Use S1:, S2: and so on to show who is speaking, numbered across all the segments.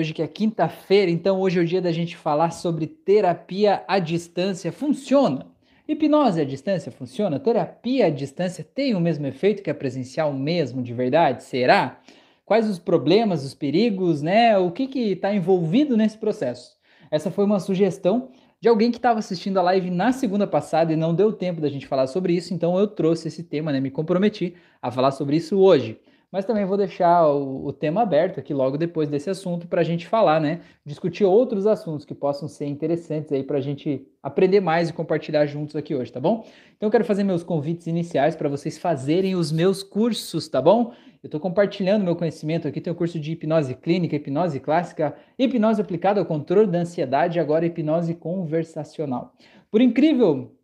S1: Hoje que é quinta-feira, então hoje é o dia da gente falar sobre terapia à distância. Funciona? Hipnose à distância funciona? Terapia à distância tem o mesmo efeito que a presencial mesmo, de verdade? Será? Quais os problemas, os perigos, né? O que está envolvido nesse processo? Essa foi uma sugestão de alguém que estava assistindo a live na segunda passada e não deu tempo da gente falar sobre isso, então eu trouxe esse tema, né? Me comprometi a falar sobre isso hoje mas também vou deixar o, o tema aberto aqui logo depois desse assunto para a gente falar, né? Discutir outros assuntos que possam ser interessantes aí para a gente aprender mais e compartilhar juntos aqui hoje, tá bom? Então eu quero fazer meus convites iniciais para vocês fazerem os meus cursos, tá bom? Eu estou compartilhando meu conhecimento aqui, tem o curso de hipnose clínica, hipnose clássica, hipnose aplicada ao controle da ansiedade e agora hipnose conversacional. Por incrível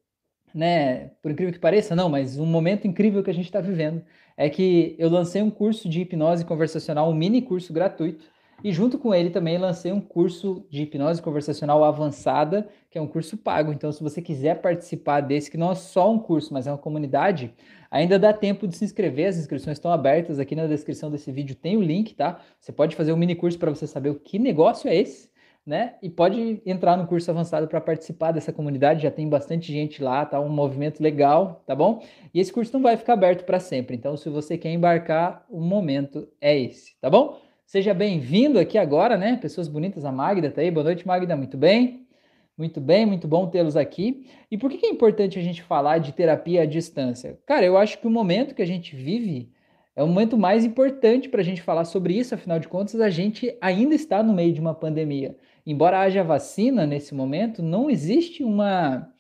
S1: né, por incrível que pareça, não, mas um momento incrível que a gente está vivendo é que eu lancei um curso de hipnose conversacional, um mini curso gratuito, e junto com ele também lancei um curso de hipnose conversacional avançada, que é um curso pago. Então, se você quiser participar desse, que não é só um curso, mas é uma comunidade, ainda dá tempo de se inscrever. As inscrições estão abertas aqui na descrição desse vídeo, tem o link, tá? Você pode fazer um mini curso para você saber o que negócio é esse né? E pode entrar no curso avançado para participar dessa comunidade, já tem bastante gente lá, tá um movimento legal, tá bom? E esse curso não vai ficar aberto para sempre, então se você quer embarcar, o momento é esse, tá bom? Seja bem-vindo aqui agora, né? Pessoas bonitas, a Magda tá aí. Boa noite, Magda, muito bem? Muito bem, muito bom tê-los aqui. E por que é importante a gente falar de terapia à distância? Cara, eu acho que o momento que a gente vive é o momento mais importante para a gente falar sobre isso, afinal de contas, a gente ainda está no meio de uma pandemia embora haja vacina nesse momento, não existe uma,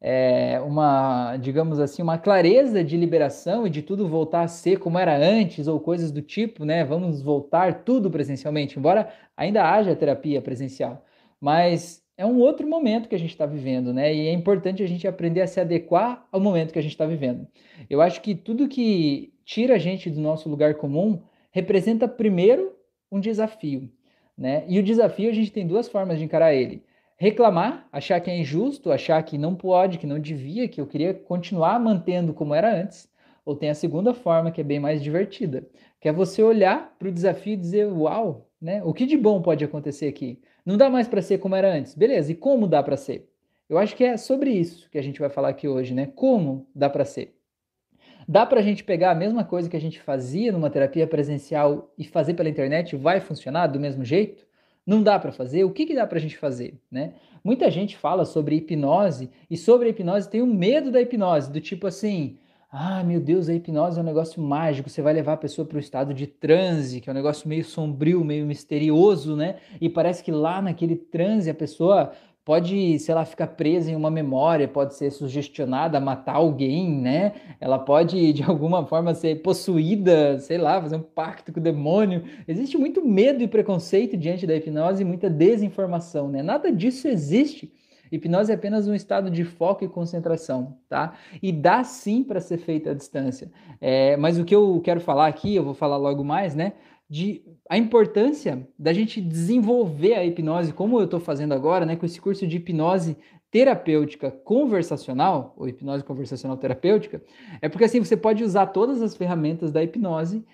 S1: é, uma, digamos assim, uma clareza de liberação e de tudo voltar a ser como era antes ou coisas do tipo, né? Vamos voltar tudo presencialmente, embora ainda haja terapia presencial. Mas é um outro momento que a gente está vivendo, né? E é importante a gente aprender a se adequar ao momento que a gente está vivendo. Eu acho que tudo que tira a gente do nosso lugar comum representa primeiro um desafio. Né? E o desafio a gente tem duas formas de encarar ele. Reclamar, achar que é injusto, achar que não pode, que não devia, que eu queria continuar mantendo como era antes. Ou tem a segunda forma, que é bem mais divertida, que é você olhar para o desafio e dizer: Uau, né? o que de bom pode acontecer aqui? Não dá mais para ser como era antes. Beleza, e como dá para ser? Eu acho que é sobre isso que a gente vai falar aqui hoje, né? Como dá para ser. Dá para a gente pegar a mesma coisa que a gente fazia numa terapia presencial e fazer pela internet? Vai funcionar do mesmo jeito? Não dá para fazer? O que, que dá para a gente fazer? Né? Muita gente fala sobre hipnose e sobre a hipnose tem um medo da hipnose, do tipo assim, ah, meu Deus, a hipnose é um negócio mágico, você vai levar a pessoa para o estado de transe, que é um negócio meio sombrio, meio misterioso, né? E parece que lá naquele transe a pessoa pode, sei lá, ficar presa em uma memória, pode ser sugestionada a matar alguém, né? Ela pode, de alguma forma, ser possuída, sei lá, fazer um pacto com o demônio. Existe muito medo e preconceito diante da hipnose e muita desinformação, né? Nada disso existe. Hipnose é apenas um estado de foco e concentração, tá? E dá sim para ser feita à distância. É, mas o que eu quero falar aqui, eu vou falar logo mais, né? De a importância da gente desenvolver a hipnose, como eu estou fazendo agora, né, com esse curso de hipnose terapêutica conversacional, ou hipnose conversacional terapêutica, é porque assim você pode usar todas as ferramentas da hipnose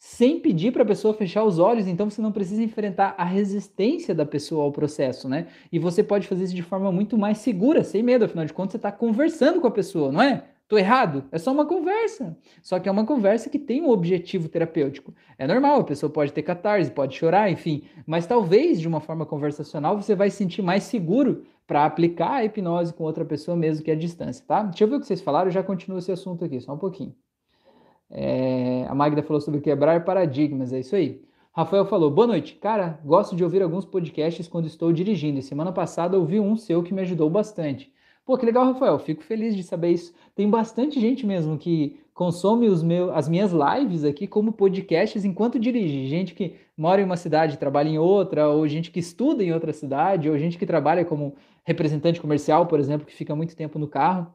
S1: sem pedir para a pessoa fechar os olhos, então você não precisa enfrentar a resistência da pessoa ao processo, né? E você pode fazer isso de forma muito mais segura, sem medo, afinal de contas você está conversando com a pessoa, não é? Tô errado? É só uma conversa. Só que é uma conversa que tem um objetivo terapêutico. É normal, a pessoa pode ter catarse, pode chorar, enfim. Mas talvez de uma forma conversacional você vai se sentir mais seguro para aplicar a hipnose com outra pessoa mesmo que a distância, tá? Deixa eu ver o que vocês falaram, eu já continuo esse assunto aqui, só um pouquinho. É, a Magda falou sobre quebrar paradigmas, é isso aí. Rafael falou: Boa noite. Cara, gosto de ouvir alguns podcasts quando estou dirigindo. E semana passada ouvi um seu que me ajudou bastante. Pô, que legal, Rafael. Fico feliz de saber isso. Tem bastante gente mesmo que consome os meus, as minhas lives aqui como podcasts enquanto dirige. Gente que mora em uma cidade, trabalha em outra, ou gente que estuda em outra cidade, ou gente que trabalha como representante comercial, por exemplo, que fica muito tempo no carro.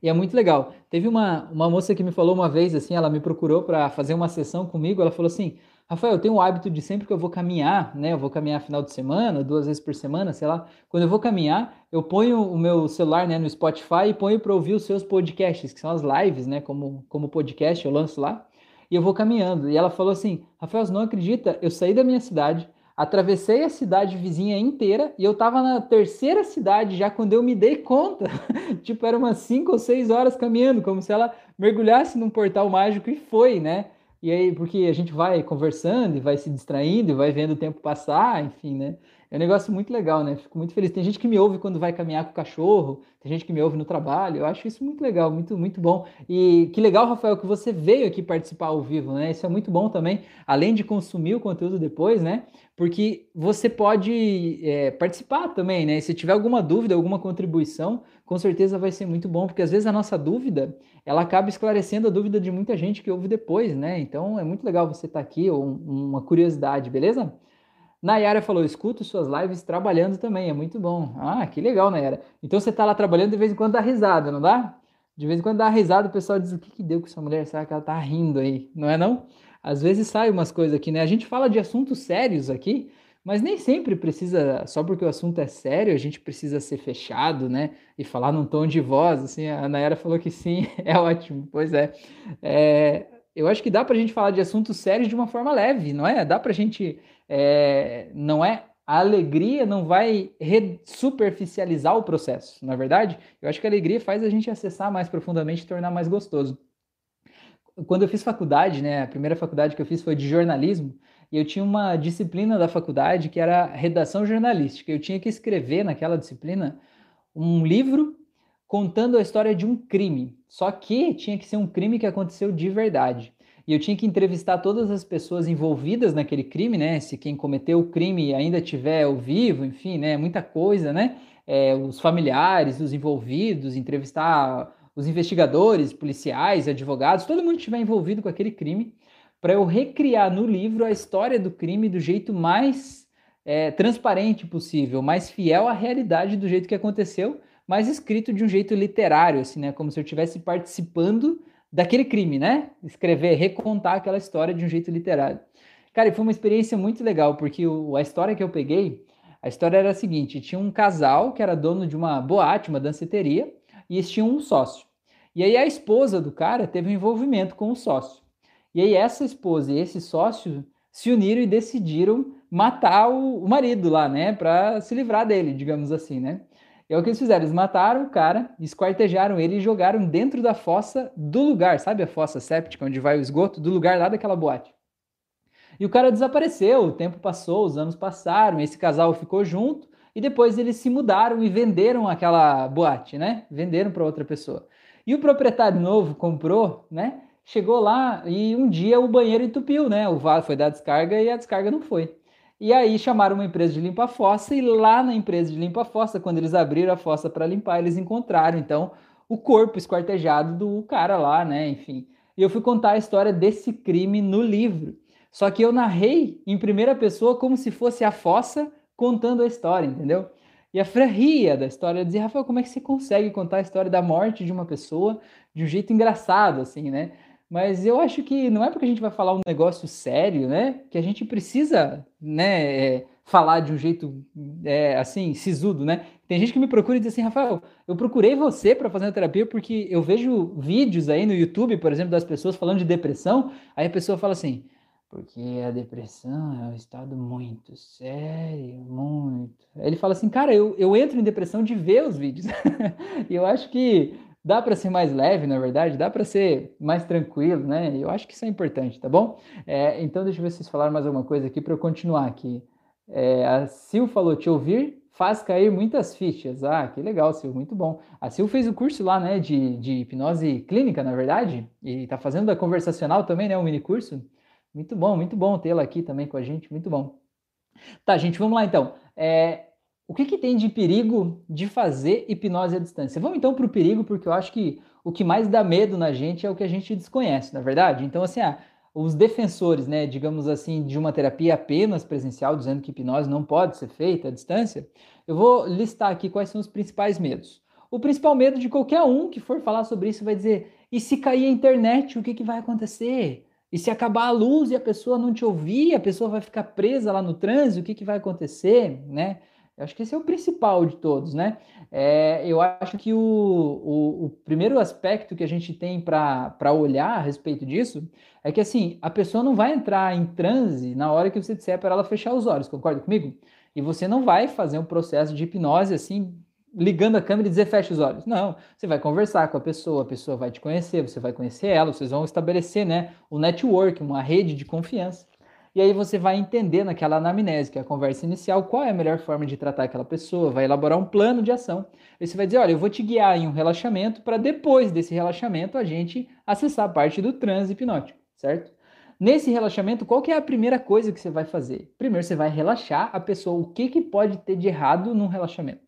S1: E é muito legal. Teve uma, uma moça que me falou uma vez, assim, ela me procurou para fazer uma sessão comigo. Ela falou assim: Rafael, eu tenho o hábito de sempre que eu vou caminhar, né? Eu vou caminhar final de semana, duas vezes por semana, sei lá. Quando eu vou caminhar, eu ponho o meu celular, né, no Spotify e ponho para ouvir os seus podcasts, que são as lives, né, como como podcast eu lanço lá. E eu vou caminhando. E ela falou assim: "Rafael, você não acredita? Eu saí da minha cidade, atravessei a cidade vizinha inteira e eu tava na terceira cidade já quando eu me dei conta. tipo, era umas cinco ou seis horas caminhando, como se ela mergulhasse num portal mágico e foi, né? E aí, porque a gente vai conversando e vai se distraindo e vai vendo o tempo passar, enfim, né? É um negócio muito legal, né? Fico muito feliz. Tem gente que me ouve quando vai caminhar com o cachorro, tem gente que me ouve no trabalho. Eu acho isso muito legal, muito, muito bom. E que legal, Rafael, que você veio aqui participar ao vivo, né? Isso é muito bom também, além de consumir o conteúdo depois, né? Porque você pode é, participar também, né? Se tiver alguma dúvida, alguma contribuição, com certeza vai ser muito bom, porque às vezes a nossa dúvida, ela acaba esclarecendo a dúvida de muita gente que ouve depois, né? Então é muito legal você estar aqui, ou uma curiosidade, beleza? Nayara falou: escuto suas lives trabalhando também, é muito bom. Ah, que legal, Nayara. Então você tá lá trabalhando de vez em quando dá risada, não dá? De vez em quando dá risada, o pessoal diz: o que, que deu com essa mulher? Será que ela tá rindo aí? Não é não? Às vezes sai umas coisas aqui, né? A gente fala de assuntos sérios aqui, mas nem sempre precisa, só porque o assunto é sério, a gente precisa ser fechado, né? E falar num tom de voz, assim. A Nayara falou que sim, é ótimo. Pois é. é eu acho que dá pra gente falar de assuntos sérios de uma forma leve, não é? Dá pra gente é, não é a alegria não vai superficializar o processo, na é verdade? Eu acho que a alegria faz a gente acessar mais profundamente e tornar mais gostoso. Quando eu fiz faculdade, né, a primeira faculdade que eu fiz foi de jornalismo, e eu tinha uma disciplina da faculdade que era redação jornalística. Eu tinha que escrever naquela disciplina um livro contando a história de um crime. Só que tinha que ser um crime que aconteceu de verdade e eu tinha que entrevistar todas as pessoas envolvidas naquele crime, né? Se quem cometeu o crime ainda tiver ao vivo, enfim, né? Muita coisa, né? É, os familiares, os envolvidos, entrevistar os investigadores, policiais, advogados, todo mundo que estiver envolvido com aquele crime, para eu recriar no livro a história do crime do jeito mais é, transparente possível, mais fiel à realidade do jeito que aconteceu, mas escrito de um jeito literário, assim, né? Como se eu estivesse participando daquele crime, né? Escrever, recontar aquela história de um jeito literário. Cara, e foi uma experiência muito legal, porque o, a história que eu peguei, a história era a seguinte: tinha um casal que era dono de uma boate, uma danceteria, e eles tinham um sócio. E aí a esposa do cara teve um envolvimento com o sócio. E aí essa esposa e esse sócio se uniram e decidiram matar o, o marido lá, né, para se livrar dele, digamos assim, né? E é o que eles fizeram, eles mataram o cara, esquartejaram ele e jogaram dentro da fossa do lugar, sabe a fossa séptica onde vai o esgoto? Do lugar lá daquela boate. E o cara desapareceu, o tempo passou, os anos passaram, esse casal ficou junto e depois eles se mudaram e venderam aquela boate, né? Venderam para outra pessoa. E o proprietário novo comprou, né? Chegou lá e um dia o banheiro entupiu, né? O vaso foi dar descarga e a descarga não foi. E aí chamaram uma empresa de limpa fossa e lá na empresa de limpa fossa, quando eles abriram a fossa para limpar, eles encontraram então o corpo esquartejado do cara lá, né? Enfim. E eu fui contar a história desse crime no livro. Só que eu narrei em primeira pessoa como se fosse a fossa contando a história, entendeu? E a Fran ria da história, dizia, Rafael, como é que você consegue contar a história da morte de uma pessoa de um jeito engraçado, assim, né? Mas eu acho que não é porque a gente vai falar um negócio sério, né? Que a gente precisa, né? É, falar de um jeito é, assim, sisudo, né? Tem gente que me procura e diz assim, Rafael, eu procurei você para fazer a terapia porque eu vejo vídeos aí no YouTube, por exemplo, das pessoas falando de depressão, aí a pessoa fala assim, porque a depressão é um estado muito sério, muito. Aí ele fala assim, cara, eu, eu entro em depressão de ver os vídeos. e eu acho que dá para ser mais leve, na verdade, dá para ser mais tranquilo, né? Eu acho que isso é importante, tá bom? É, então, deixa eu ver se vocês falaram mais alguma coisa aqui para eu continuar aqui. É, a Sil falou: te ouvir faz cair muitas fichas. Ah, que legal, Sil, muito bom. A Sil fez o curso lá, né, de, de hipnose clínica, na verdade, e tá fazendo da conversacional também, né, um mini curso. Muito bom, muito bom tê-la aqui também com a gente, muito bom. Tá, gente, vamos lá então. É, o que, que tem de perigo de fazer hipnose à distância? Vamos então para o perigo, porque eu acho que o que mais dá medo na gente é o que a gente desconhece, na é verdade? Então, assim, ah, os defensores, né, digamos assim, de uma terapia apenas presencial, dizendo que hipnose não pode ser feita à distância, eu vou listar aqui quais são os principais medos. O principal medo de qualquer um que for falar sobre isso vai dizer: e se cair a internet, o que, que vai acontecer? E se acabar a luz e a pessoa não te ouvir, a pessoa vai ficar presa lá no trânsito, o que, que vai acontecer, né? Eu acho que esse é o principal de todos, né? É, eu acho que o, o, o, primeiro aspecto que a gente tem para olhar a respeito disso é que, assim, a pessoa não vai entrar em transe na hora que você disser para ela fechar os olhos, concorda comigo? E você não vai fazer um processo de hipnose assim, ligando a câmera e dizer fecha os olhos. Não, você vai conversar com a pessoa, a pessoa vai te conhecer, você vai conhecer ela, vocês vão estabelecer, né, o network, uma rede de confiança. E aí você vai entender naquela anamnese, que é a conversa inicial, qual é a melhor forma de tratar aquela pessoa, vai elaborar um plano de ação. Aí você vai dizer, olha, eu vou te guiar em um relaxamento para depois desse relaxamento a gente acessar a parte do transe hipnótico, certo? Nesse relaxamento, qual que é a primeira coisa que você vai fazer? Primeiro, você vai relaxar a pessoa. O que, que pode ter de errado num relaxamento?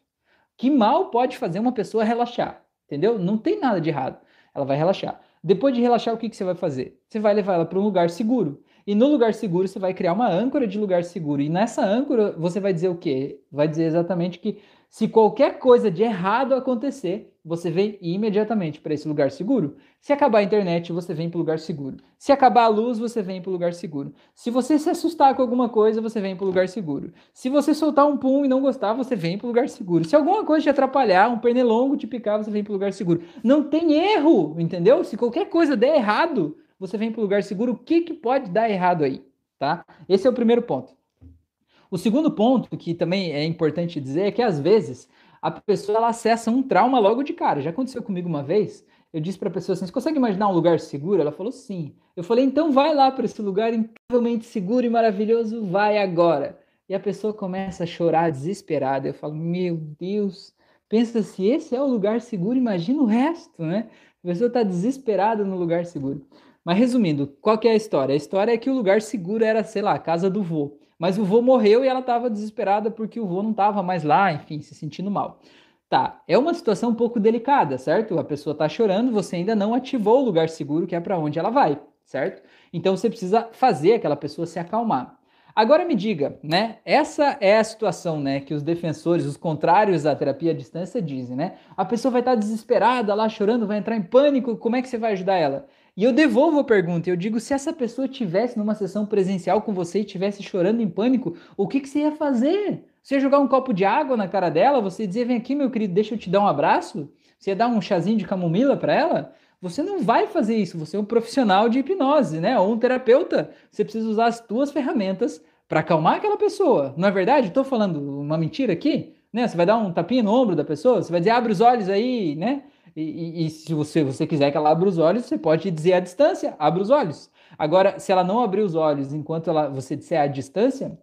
S1: Que mal pode fazer uma pessoa relaxar? Entendeu? Não tem nada de errado. Ela vai relaxar. Depois de relaxar, o que, que você vai fazer? Você vai levar ela para um lugar seguro. E no lugar seguro, você vai criar uma âncora de lugar seguro. E nessa âncora, você vai dizer o quê? Vai dizer exatamente que se qualquer coisa de errado acontecer, você vem imediatamente para esse lugar seguro. Se acabar a internet, você vem para o lugar seguro. Se acabar a luz, você vem para o lugar seguro. Se você se assustar com alguma coisa, você vem para o lugar seguro. Se você soltar um pum e não gostar, você vem para o lugar seguro. Se alguma coisa te atrapalhar, um pernilongo te picar, você vem para o lugar seguro. Não tem erro, entendeu? Se qualquer coisa der errado, você vem para o lugar seguro, o que, que pode dar errado aí? Tá? Esse é o primeiro ponto. O segundo ponto, que também é importante dizer, é que às vezes a pessoa ela acessa um trauma logo de cara. Já aconteceu comigo uma vez. Eu disse para a pessoa assim: você consegue imaginar um lugar seguro? Ela falou sim. Eu falei: então vai lá para esse lugar incrivelmente seguro e maravilhoso, vai agora. E a pessoa começa a chorar desesperada. Eu falo: meu Deus, pensa se esse é o lugar seguro, imagina o resto, né? A pessoa está desesperada no lugar seguro. Mas resumindo, qual que é a história? A história é que o lugar seguro era, sei lá, a casa do vô. Mas o vô morreu e ela estava desesperada porque o vô não estava mais lá, enfim, se sentindo mal. Tá, é uma situação um pouco delicada, certo? A pessoa está chorando, você ainda não ativou o lugar seguro, que é para onde ela vai, certo? Então você precisa fazer aquela pessoa se acalmar. Agora me diga, né? Essa é a situação, né, que os defensores, os contrários à terapia à distância dizem, né? A pessoa vai estar tá desesperada lá chorando, vai entrar em pânico, como é que você vai ajudar ela? E eu devolvo a pergunta, eu digo, se essa pessoa tivesse numa sessão presencial com você e tivesse chorando em pânico, o que, que você ia fazer? Você ia jogar um copo de água na cara dela? Você ia dizer, vem aqui, meu querido, deixa eu te dar um abraço? Você ia dar um chazinho de camomila para ela? Você não vai fazer isso, você é um profissional de hipnose, né? Ou um terapeuta. Você precisa usar as tuas ferramentas para acalmar aquela pessoa. Não é verdade? Estou falando uma mentira aqui? Né? Você vai dar um tapinha no ombro da pessoa? Você vai dizer, abre os olhos aí, né? E, e, e, se você, você quiser que ela abra os olhos, você pode dizer à distância, abra os olhos. Agora, se ela não abrir os olhos enquanto ela, você disser à distância,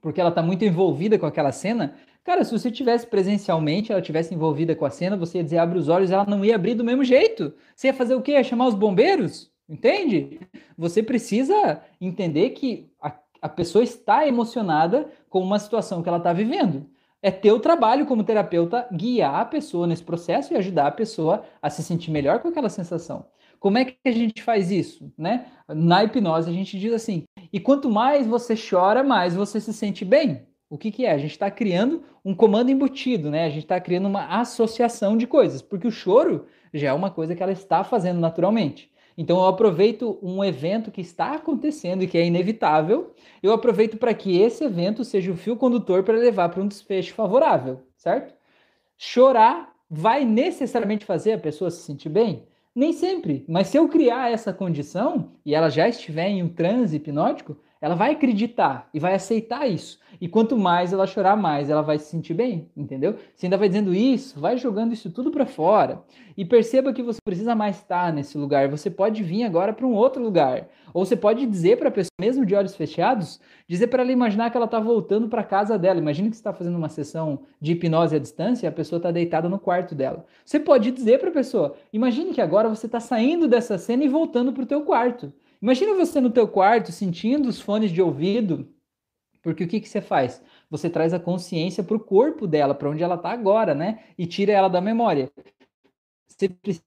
S1: porque ela está muito envolvida com aquela cena, cara, se você tivesse presencialmente, ela tivesse envolvida com a cena, você ia dizer abre os olhos, ela não ia abrir do mesmo jeito. Você ia fazer o quê? Ia chamar os bombeiros? Entende? Você precisa entender que a, a pessoa está emocionada com uma situação que ela está vivendo é teu trabalho como terapeuta guiar a pessoa nesse processo e ajudar a pessoa a se sentir melhor com aquela sensação. Como é que a gente faz isso, né? Na hipnose a gente diz assim: e quanto mais você chora, mais você se sente bem. O que, que é? A gente está criando um comando embutido, né? A gente está criando uma associação de coisas, porque o choro já é uma coisa que ela está fazendo naturalmente. Então eu aproveito um evento que está acontecendo e que é inevitável, eu aproveito para que esse evento seja o fio condutor para levar para um desfecho favorável, certo? Chorar vai necessariamente fazer a pessoa se sentir bem? Nem sempre, mas se eu criar essa condição e ela já estiver em um transe hipnótico, ela vai acreditar e vai aceitar isso. E quanto mais ela chorar, mais ela vai se sentir bem, entendeu? Você ainda vai dizendo isso, vai jogando isso tudo para fora. E perceba que você precisa mais estar nesse lugar. Você pode vir agora para um outro lugar. Ou você pode dizer para a pessoa, mesmo de olhos fechados, dizer para ela imaginar que ela está voltando para casa dela. Imagina que você está fazendo uma sessão de hipnose à distância e a pessoa está deitada no quarto dela. Você pode dizer para a pessoa, imagine que agora você está saindo dessa cena e voltando para o teu quarto. Imagina você no teu quarto sentindo os fones de ouvido, porque o que, que você faz? Você traz a consciência para o corpo dela, para onde ela está agora, né? E tira ela da memória. Você precisa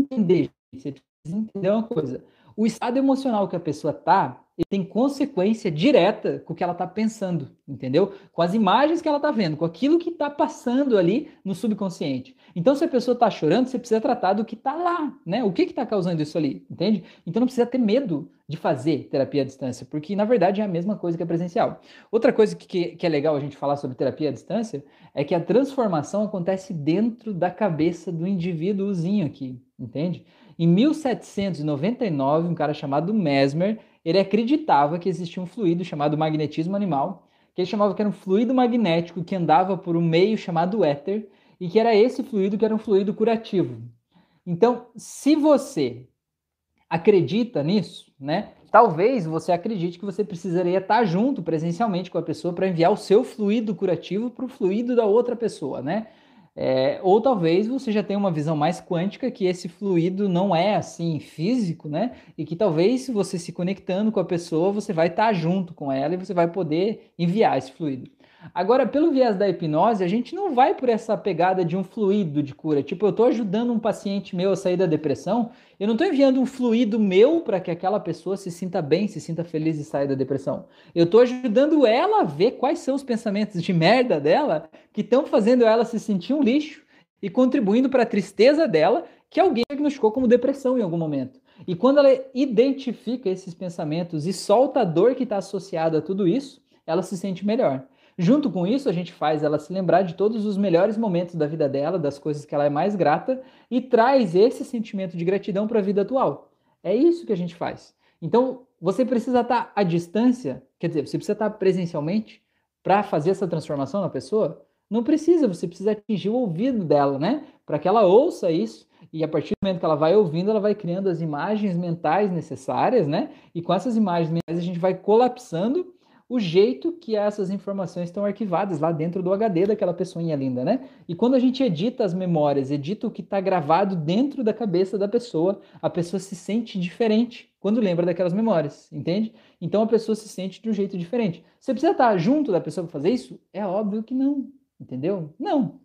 S1: entender, você precisa entender uma coisa. O estado emocional que a pessoa tá ele tem consequência direta com o que ela está pensando, entendeu? Com as imagens que ela está vendo, com aquilo que está passando ali no subconsciente. Então, se a pessoa está chorando, você precisa tratar do que está lá, né? O que está causando isso ali, entende? Então, não precisa ter medo de fazer terapia à distância, porque na verdade é a mesma coisa que a presencial. Outra coisa que, que é legal a gente falar sobre terapia à distância é que a transformação acontece dentro da cabeça do indivíduozinho aqui, entende? Em 1799, um cara chamado Mesmer ele acreditava que existia um fluido chamado magnetismo animal, que ele chamava que era um fluido magnético que andava por um meio chamado éter, e que era esse fluido que era um fluido curativo. Então, se você acredita nisso, né? Talvez você acredite que você precisaria estar junto presencialmente com a pessoa para enviar o seu fluido curativo para o fluido da outra pessoa, né? É, ou talvez você já tenha uma visão mais quântica que esse fluido não é assim físico, né? E que talvez se você se conectando com a pessoa, você vai estar junto com ela e você vai poder enviar esse fluido. Agora, pelo viés da hipnose, a gente não vai por essa pegada de um fluido de cura. Tipo, eu estou ajudando um paciente meu a sair da depressão, eu não estou enviando um fluido meu para que aquela pessoa se sinta bem, se sinta feliz e saia da depressão. Eu estou ajudando ela a ver quais são os pensamentos de merda dela que estão fazendo ela se sentir um lixo e contribuindo para a tristeza dela que alguém diagnosticou como depressão em algum momento. E quando ela identifica esses pensamentos e solta a dor que está associada a tudo isso, ela se sente melhor. Junto com isso, a gente faz ela se lembrar de todos os melhores momentos da vida dela, das coisas que ela é mais grata e traz esse sentimento de gratidão para a vida atual. É isso que a gente faz. Então, você precisa estar à distância, quer dizer, você precisa estar presencialmente para fazer essa transformação na pessoa? Não precisa, você precisa atingir o ouvido dela, né? Para que ela ouça isso e a partir do momento que ela vai ouvindo, ela vai criando as imagens mentais necessárias, né? E com essas imagens mentais a gente vai colapsando o jeito que essas informações estão arquivadas lá dentro do HD daquela pessoinha linda, né? E quando a gente edita as memórias, edita o que está gravado dentro da cabeça da pessoa, a pessoa se sente diferente quando lembra daquelas memórias, entende? Então a pessoa se sente de um jeito diferente. Você precisa estar junto da pessoa para fazer isso? É óbvio que não, entendeu? Não.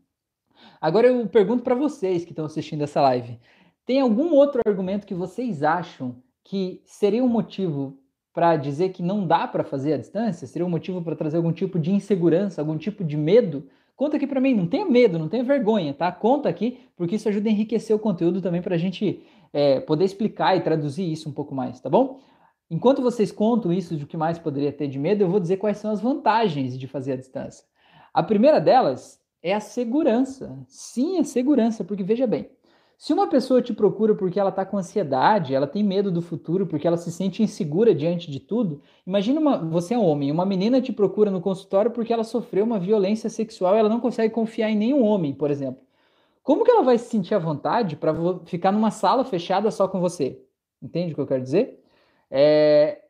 S1: Agora eu pergunto para vocês que estão assistindo essa live: tem algum outro argumento que vocês acham que seria um motivo para dizer que não dá para fazer à distância? Seria um motivo para trazer algum tipo de insegurança, algum tipo de medo? Conta aqui para mim, não tenha medo, não tenha vergonha, tá? Conta aqui, porque isso ajuda a enriquecer o conteúdo também para a gente é, poder explicar e traduzir isso um pouco mais, tá bom? Enquanto vocês contam isso de o que mais poderia ter de medo, eu vou dizer quais são as vantagens de fazer à distância. A primeira delas é a segurança. Sim, a segurança, porque veja bem, se uma pessoa te procura porque ela está com ansiedade, ela tem medo do futuro, porque ela se sente insegura diante de tudo, imagina uma, você é um homem, uma menina te procura no consultório porque ela sofreu uma violência sexual e ela não consegue confiar em nenhum homem, por exemplo. Como que ela vai se sentir à vontade para ficar numa sala fechada só com você? Entende o que eu quero dizer? É,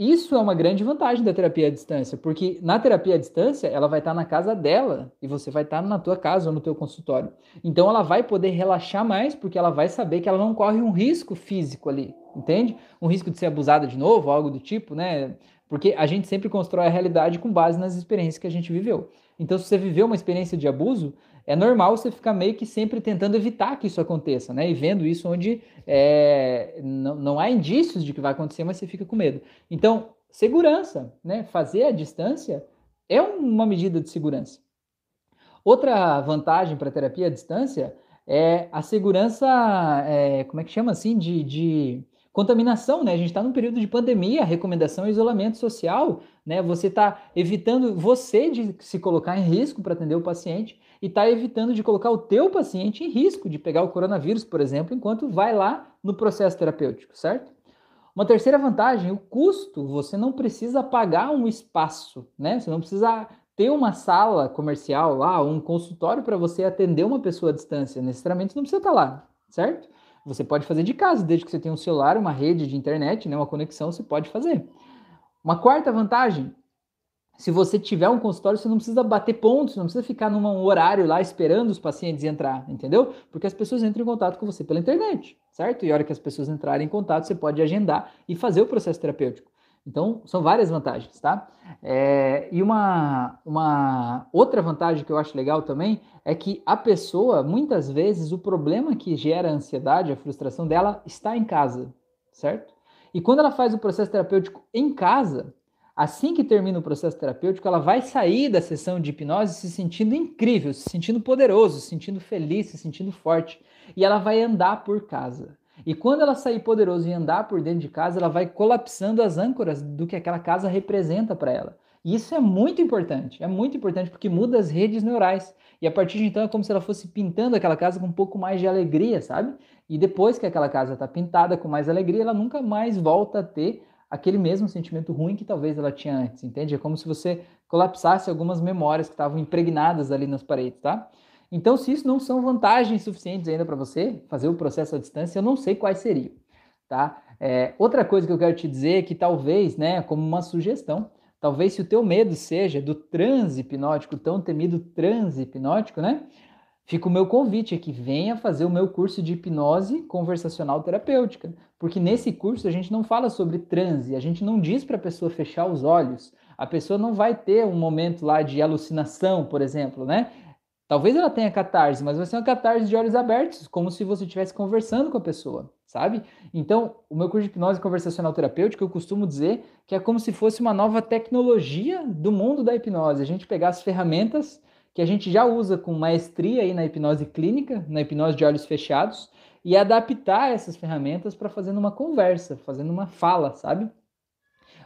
S1: isso é uma grande vantagem da terapia à distância, porque na terapia à distância ela vai estar na casa dela e você vai estar na tua casa ou no teu consultório. Então ela vai poder relaxar mais porque ela vai saber que ela não corre um risco físico ali, entende? Um risco de ser abusada de novo, algo do tipo, né? Porque a gente sempre constrói a realidade com base nas experiências que a gente viveu. Então se você viveu uma experiência de abuso, é normal você ficar meio que sempre tentando evitar que isso aconteça, né? E vendo isso onde é, não, não há indícios de que vai acontecer, mas você fica com medo. Então, segurança, né? Fazer a distância é uma medida de segurança. Outra vantagem para a terapia à distância é a segurança, é, como é que chama assim, de, de contaminação, né? A gente está num período de pandemia, recomendação é isolamento social, né? Você está evitando você de se colocar em risco para atender o paciente e está evitando de colocar o teu paciente em risco de pegar o coronavírus, por exemplo, enquanto vai lá no processo terapêutico, certo? Uma terceira vantagem, o custo. Você não precisa pagar um espaço, né? Você não precisa ter uma sala comercial lá, um consultório para você atender uma pessoa à distância. Necessariamente você não precisa estar tá lá, certo? Você pode fazer de casa, desde que você tenha um celular, uma rede de internet, né, uma conexão, você pode fazer. Uma quarta vantagem, se você tiver um consultório, você não precisa bater pontos, não precisa ficar num horário lá esperando os pacientes entrar, entendeu? Porque as pessoas entram em contato com você pela internet, certo? E a hora que as pessoas entrarem em contato, você pode agendar e fazer o processo terapêutico. Então, são várias vantagens, tá? É, e uma, uma outra vantagem que eu acho legal também é que a pessoa, muitas vezes, o problema que gera a ansiedade, a frustração dela, está em casa, certo? E quando ela faz o processo terapêutico em casa, assim que termina o processo terapêutico, ela vai sair da sessão de hipnose se sentindo incrível, se sentindo poderoso, se sentindo feliz, se sentindo forte. E ela vai andar por casa. E quando ela sair poderoso e andar por dentro de casa, ela vai colapsando as âncoras do que aquela casa representa para ela. E isso é muito importante, é muito importante porque muda as redes neurais. E a partir de então é como se ela fosse pintando aquela casa com um pouco mais de alegria, sabe? E depois que aquela casa está pintada com mais alegria, ela nunca mais volta a ter aquele mesmo sentimento ruim que talvez ela tinha antes, entende? É como se você colapsasse algumas memórias que estavam impregnadas ali nas paredes, tá? Então, se isso não são vantagens suficientes ainda para você fazer o processo à distância, eu não sei quais seriam, tá? É, outra coisa que eu quero te dizer é que talvez, né, como uma sugestão, Talvez se o teu medo seja do transe hipnótico, tão temido transe hipnótico, né? Fica o meu convite aqui, venha fazer o meu curso de hipnose conversacional terapêutica, porque nesse curso a gente não fala sobre transe, a gente não diz para a pessoa fechar os olhos, a pessoa não vai ter um momento lá de alucinação, por exemplo, né? Talvez ela tenha catarse, mas vai ser uma catarse de olhos abertos, como se você estivesse conversando com a pessoa, sabe? Então, o meu curso de hipnose conversacional terapêutica, eu costumo dizer que é como se fosse uma nova tecnologia do mundo da hipnose. A gente pegar as ferramentas que a gente já usa com maestria aí na hipnose clínica, na hipnose de olhos fechados, e adaptar essas ferramentas para fazer uma conversa, fazendo uma fala, sabe?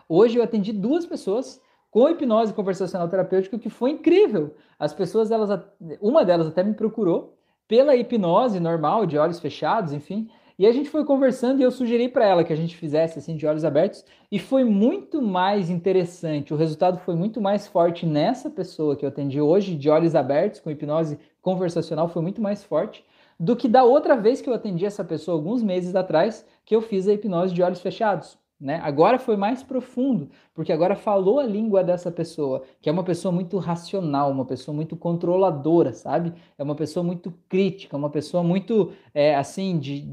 S1: Hoje eu atendi duas pessoas com hipnose conversacional terapêutica, que foi incrível. As pessoas, elas, uma delas até me procurou pela hipnose normal, de olhos fechados, enfim. E a gente foi conversando e eu sugeri para ela que a gente fizesse assim de olhos abertos e foi muito mais interessante. O resultado foi muito mais forte nessa pessoa que eu atendi hoje de olhos abertos com hipnose conversacional foi muito mais forte do que da outra vez que eu atendi essa pessoa alguns meses atrás que eu fiz a hipnose de olhos fechados. Né? Agora foi mais profundo, porque agora falou a língua dessa pessoa, que é uma pessoa muito racional, uma pessoa muito controladora, sabe? É uma pessoa muito crítica, uma pessoa muito, é, assim, de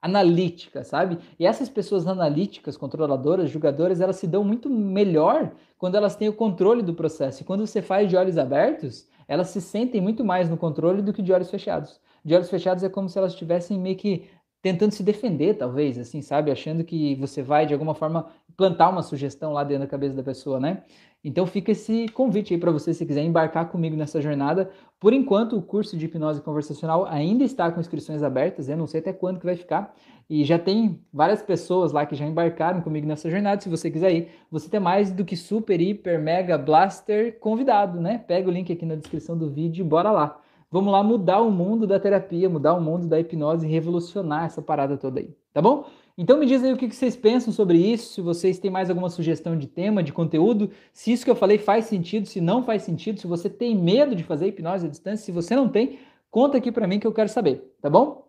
S1: analítica, sabe? E essas pessoas analíticas, controladoras, julgadoras, elas se dão muito melhor quando elas têm o controle do processo. E quando você faz de olhos abertos, elas se sentem muito mais no controle do que de olhos fechados. De olhos fechados é como se elas estivessem meio que tentando se defender, talvez, assim, sabe? Achando que você vai, de alguma forma, plantar uma sugestão lá dentro da cabeça da pessoa, né? Então fica esse convite aí para você, se quiser embarcar comigo nessa jornada. Por enquanto, o curso de hipnose conversacional ainda está com inscrições abertas, eu não sei até quando que vai ficar. E já tem várias pessoas lá que já embarcaram comigo nessa jornada. Se você quiser ir, você tem mais do que super, hiper, mega blaster convidado, né? Pega o link aqui na descrição do vídeo e bora lá. Vamos lá mudar o mundo da terapia, mudar o mundo da hipnose e revolucionar essa parada toda aí, tá bom? Então me diz aí o que vocês pensam sobre isso, se vocês têm mais alguma sugestão de tema, de conteúdo, se isso que eu falei faz sentido, se não faz sentido, se você tem medo de fazer hipnose à distância, se você não tem, conta aqui para mim que eu quero saber, tá bom?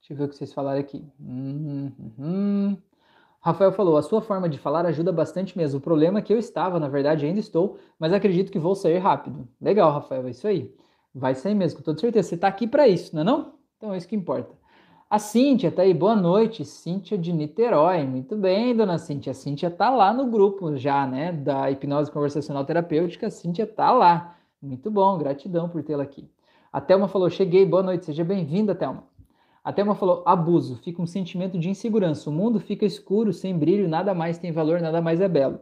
S1: Deixa eu ver o que vocês falaram aqui. Hum, hum, hum. Rafael falou: a sua forma de falar ajuda bastante mesmo. O problema é que eu estava, na verdade, ainda estou, mas acredito que vou sair rápido. Legal, Rafael, é isso aí. Vai sair mesmo, com toda certeza. Você está aqui para isso, não é não? Então é isso que importa. A Cíntia tá aí, boa noite. Cíntia de Niterói. Muito bem, dona Cíntia. A Cíntia tá lá no grupo já, né, da hipnose conversacional terapêutica. A Cíntia tá lá. Muito bom, gratidão por tê-la aqui. A Thelma falou: cheguei, boa noite, seja bem-vinda, Thelma. A Thelma falou: abuso, fica um sentimento de insegurança. O mundo fica escuro, sem brilho, nada mais tem valor, nada mais é belo.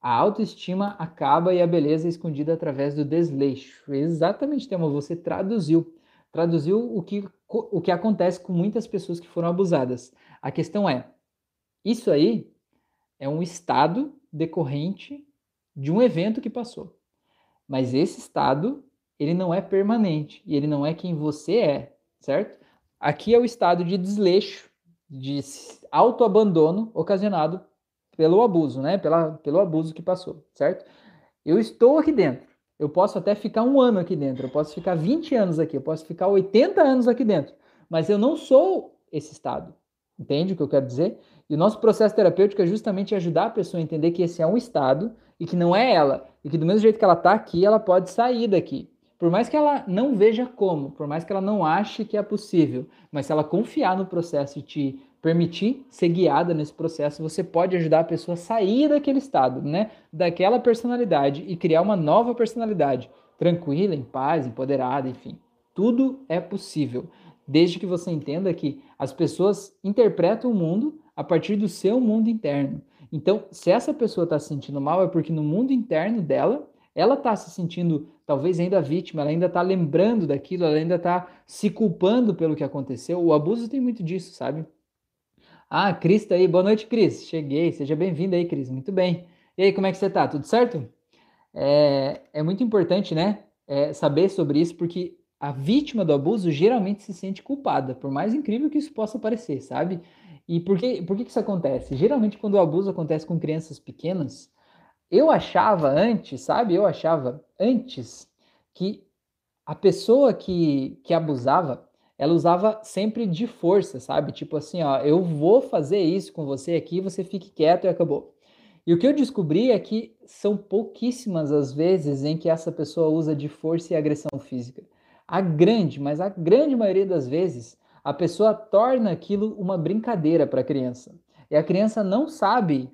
S1: A autoestima acaba e a beleza é escondida através do desleixo. Exatamente, Thelma, você traduziu. Traduziu o que, o que acontece com muitas pessoas que foram abusadas. A questão é: isso aí é um estado decorrente de um evento que passou. Mas esse estado, ele não é permanente e ele não é quem você é, certo? Aqui é o estado de desleixo, de autoabandono ocasionado pelo abuso, né? Pela, pelo abuso que passou, certo? Eu estou aqui dentro. Eu posso até ficar um ano aqui dentro, eu posso ficar 20 anos aqui, eu posso ficar 80 anos aqui dentro, mas eu não sou esse estado. Entende o que eu quero dizer? E o nosso processo terapêutico é justamente ajudar a pessoa a entender que esse é um estado e que não é ela. E que do mesmo jeito que ela está aqui, ela pode sair daqui. Por mais que ela não veja como, por mais que ela não ache que é possível, mas se ela confiar no processo e te permitir ser guiada nesse processo, você pode ajudar a pessoa a sair daquele estado, né? Daquela personalidade e criar uma nova personalidade, tranquila, em paz, empoderada, enfim. Tudo é possível. desde que você entenda que as pessoas interpretam o mundo a partir do seu mundo interno. Então, se essa pessoa está se sentindo mal, é porque no mundo interno dela, ela está se sentindo talvez ainda vítima, ela ainda está lembrando daquilo, ela ainda está se culpando pelo que aconteceu. O abuso tem muito disso, sabe? Ah, Cris tá aí. Boa noite, Cris. Cheguei. Seja bem-vindo aí, Cris. Muito bem. E aí, como é que você tá? Tudo certo? É, é muito importante, né? É, saber sobre isso, porque a vítima do abuso geralmente se sente culpada, por mais incrível que isso possa parecer, sabe? E por que, por que isso acontece? Geralmente, quando o abuso acontece com crianças pequenas, eu achava antes, sabe? Eu achava antes que a pessoa que, que abusava, ela usava sempre de força, sabe? Tipo assim, ó, eu vou fazer isso com você aqui, você fique quieto e acabou. E o que eu descobri é que são pouquíssimas as vezes em que essa pessoa usa de força e agressão física. A grande, mas a grande maioria das vezes, a pessoa torna aquilo uma brincadeira para a criança. E a criança não sabe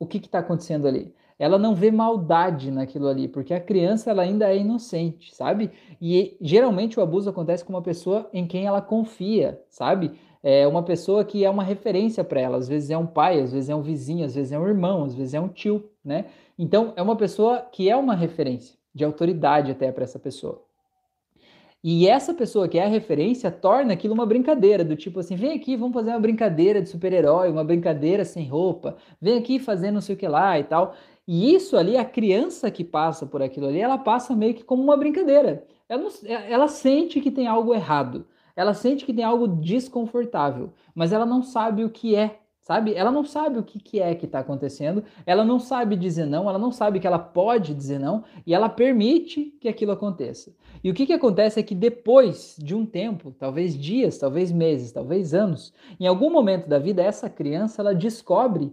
S1: o que está acontecendo ali. Ela não vê maldade naquilo ali, porque a criança ela ainda é inocente, sabe? E geralmente o abuso acontece com uma pessoa em quem ela confia, sabe? É uma pessoa que é uma referência para ela. Às vezes é um pai, às vezes é um vizinho, às vezes é um irmão, às vezes é um tio, né? Então é uma pessoa que é uma referência de autoridade até para essa pessoa. E essa pessoa que é a referência torna aquilo uma brincadeira, do tipo assim, vem aqui, vamos fazer uma brincadeira de super-herói, uma brincadeira sem roupa, vem aqui fazer não sei o que lá e tal. E isso ali, a criança que passa por aquilo ali, ela passa meio que como uma brincadeira. Ela, não, ela sente que tem algo errado, ela sente que tem algo desconfortável, mas ela não sabe o que é sabe? Ela não sabe o que, que é que está acontecendo, ela não sabe dizer não, ela não sabe que ela pode dizer não e ela permite que aquilo aconteça. E o que, que acontece é que depois de um tempo, talvez dias, talvez meses, talvez anos, em algum momento da vida, essa criança ela descobre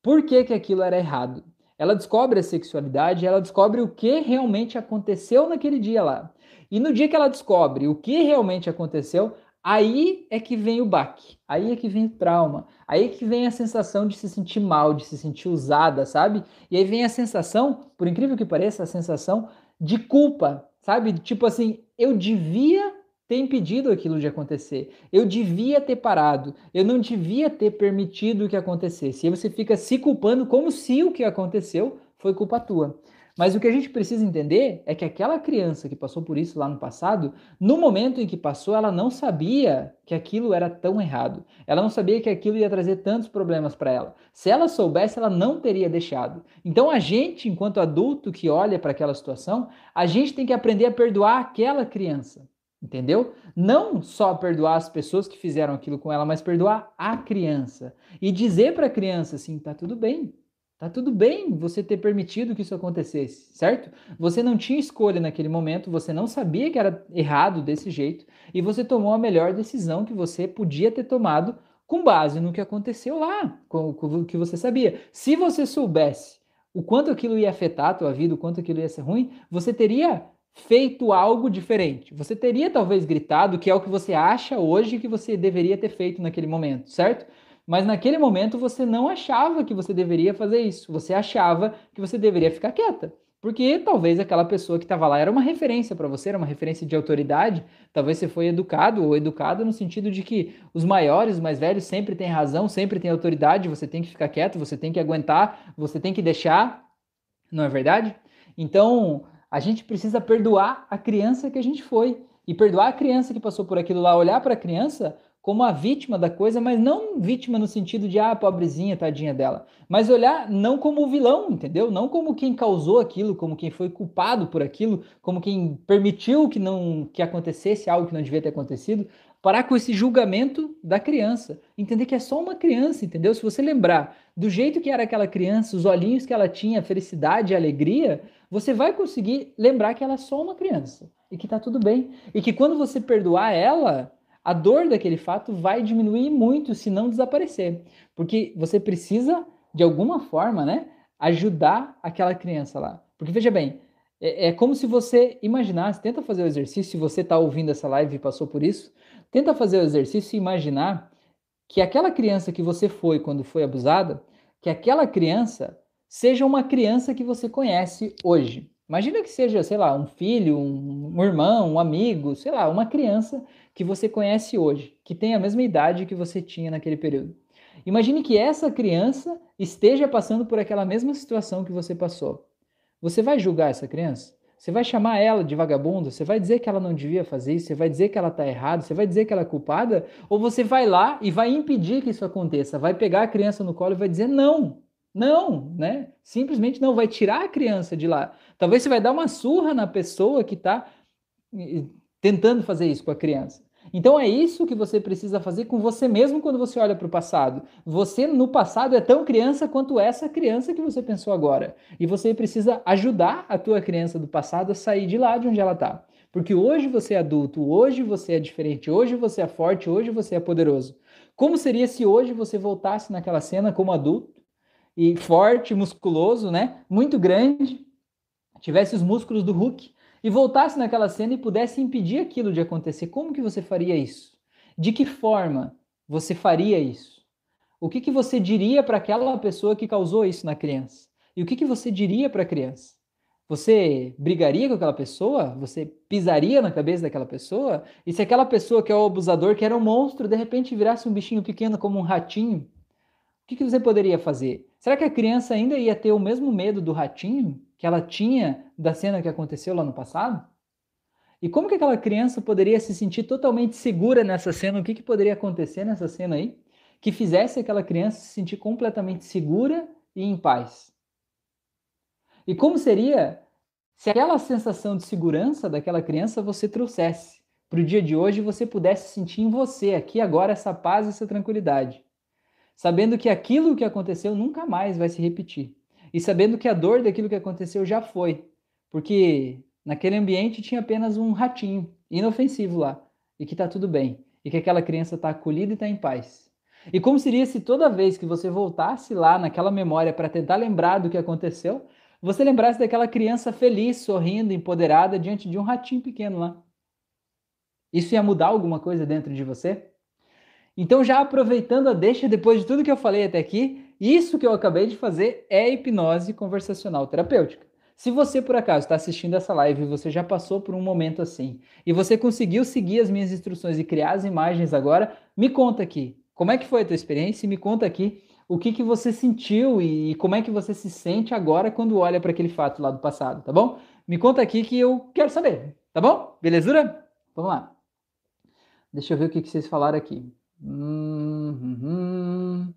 S1: por que, que aquilo era errado. Ela descobre a sexualidade, ela descobre o que realmente aconteceu naquele dia lá. E no dia que ela descobre o que realmente aconteceu, Aí é que vem o baque, aí é que vem o trauma, aí é que vem a sensação de se sentir mal, de se sentir usada, sabe? E aí vem a sensação, por incrível que pareça, a sensação de culpa, sabe? Tipo assim, eu devia ter impedido aquilo de acontecer, eu devia ter parado, eu não devia ter permitido que acontecesse. E você fica se culpando como se o que aconteceu foi culpa tua. Mas o que a gente precisa entender é que aquela criança que passou por isso lá no passado, no momento em que passou, ela não sabia que aquilo era tão errado. Ela não sabia que aquilo ia trazer tantos problemas para ela. Se ela soubesse, ela não teria deixado. Então a gente, enquanto adulto que olha para aquela situação, a gente tem que aprender a perdoar aquela criança. Entendeu? Não só perdoar as pessoas que fizeram aquilo com ela, mas perdoar a criança. E dizer para a criança assim: tá tudo bem, Tá tudo bem você ter permitido que isso acontecesse, certo? Você não tinha escolha naquele momento, você não sabia que era errado desse jeito e você tomou a melhor decisão que você podia ter tomado com base no que aconteceu lá, com, o que você sabia. Se você soubesse o quanto aquilo ia afetar a tua vida, o quanto aquilo ia ser ruim, você teria feito algo diferente. Você teria talvez gritado, que é o que você acha hoje que você deveria ter feito naquele momento, certo? Mas naquele momento você não achava que você deveria fazer isso. Você achava que você deveria ficar quieta. Porque talvez aquela pessoa que estava lá era uma referência para você, era uma referência de autoridade. Talvez você foi educado ou educada no sentido de que os maiores, os mais velhos, sempre têm razão, sempre têm autoridade, você tem que ficar quieto, você tem que aguentar, você tem que deixar. Não é verdade? Então, a gente precisa perdoar a criança que a gente foi. E perdoar a criança que passou por aquilo lá, olhar para a criança como a vítima da coisa, mas não vítima no sentido de, ah, pobrezinha, tadinha dela. Mas olhar não como o vilão, entendeu? Não como quem causou aquilo, como quem foi culpado por aquilo, como quem permitiu que não que acontecesse algo que não devia ter acontecido. Parar com esse julgamento da criança. Entender que é só uma criança, entendeu? Se você lembrar do jeito que era aquela criança, os olhinhos que ela tinha, a felicidade, a alegria, você vai conseguir lembrar que ela é só uma criança e que tá tudo bem. E que quando você perdoar ela, a dor daquele fato vai diminuir muito, se não desaparecer. Porque você precisa, de alguma forma, né, ajudar aquela criança lá. Porque veja bem, é, é como se você imaginasse, tenta fazer o exercício, se você está ouvindo essa live e passou por isso, tenta fazer o exercício e imaginar que aquela criança que você foi quando foi abusada, que aquela criança seja uma criança que você conhece hoje. Imagina que seja, sei lá, um filho, um, um irmão, um amigo, sei lá, uma criança que você conhece hoje, que tem a mesma idade que você tinha naquele período. Imagine que essa criança esteja passando por aquela mesma situação que você passou. Você vai julgar essa criança? Você vai chamar ela de vagabunda? Você vai dizer que ela não devia fazer isso? Você vai dizer que ela está errada? Você vai dizer que ela é culpada? Ou você vai lá e vai impedir que isso aconteça? Vai pegar a criança no colo e vai dizer não, não, né? Simplesmente não, vai tirar a criança de lá. Talvez você vai dar uma surra na pessoa que está tentando fazer isso com a criança. Então é isso que você precisa fazer com você mesmo quando você olha para o passado. Você no passado é tão criança quanto essa criança que você pensou agora. E você precisa ajudar a tua criança do passado a sair de lá de onde ela está. Porque hoje você é adulto, hoje você é diferente, hoje você é forte, hoje você é poderoso. Como seria se hoje você voltasse naquela cena como adulto e forte, musculoso, né? Muito grande, tivesse os músculos do Hulk e voltasse naquela cena e pudesse impedir aquilo de acontecer, como que você faria isso? De que forma você faria isso? O que, que você diria para aquela pessoa que causou isso na criança? E o que, que você diria para a criança? Você brigaria com aquela pessoa? Você pisaria na cabeça daquela pessoa? E se aquela pessoa que é o abusador, que era um monstro, de repente virasse um bichinho pequeno como um ratinho? O que, que você poderia fazer? Será que a criança ainda ia ter o mesmo medo do ratinho? que ela tinha da cena que aconteceu lá no passado? E como que aquela criança poderia se sentir totalmente segura nessa cena? O que, que poderia acontecer nessa cena aí que fizesse aquela criança se sentir completamente segura e em paz? E como seria se aquela sensação de segurança daquela criança você trouxesse para o dia de hoje e você pudesse sentir em você aqui agora essa paz e essa tranquilidade, sabendo que aquilo que aconteceu nunca mais vai se repetir e sabendo que a dor daquilo que aconteceu já foi, porque naquele ambiente tinha apenas um ratinho inofensivo lá e que está tudo bem e que aquela criança está acolhida e está em paz. E como seria se toda vez que você voltasse lá naquela memória para tentar lembrar do que aconteceu, você lembrasse daquela criança feliz, sorrindo, empoderada diante de um ratinho pequeno lá? Isso ia mudar alguma coisa dentro de você? Então, já aproveitando a deixa, depois de tudo que eu falei até aqui, isso que eu acabei de fazer é hipnose conversacional terapêutica. Se você por acaso está assistindo essa live e você já passou por um momento assim e você conseguiu seguir as minhas instruções e criar as imagens agora, me conta aqui. Como é que foi a tua experiência? E me conta aqui o que, que você sentiu e como é que você se sente agora quando olha para aquele fato lá do passado, tá bom? Me conta aqui que eu quero saber, tá bom? Belezura? Vamos lá. Deixa eu ver o que, que vocês falaram aqui. Hum, hum, hum.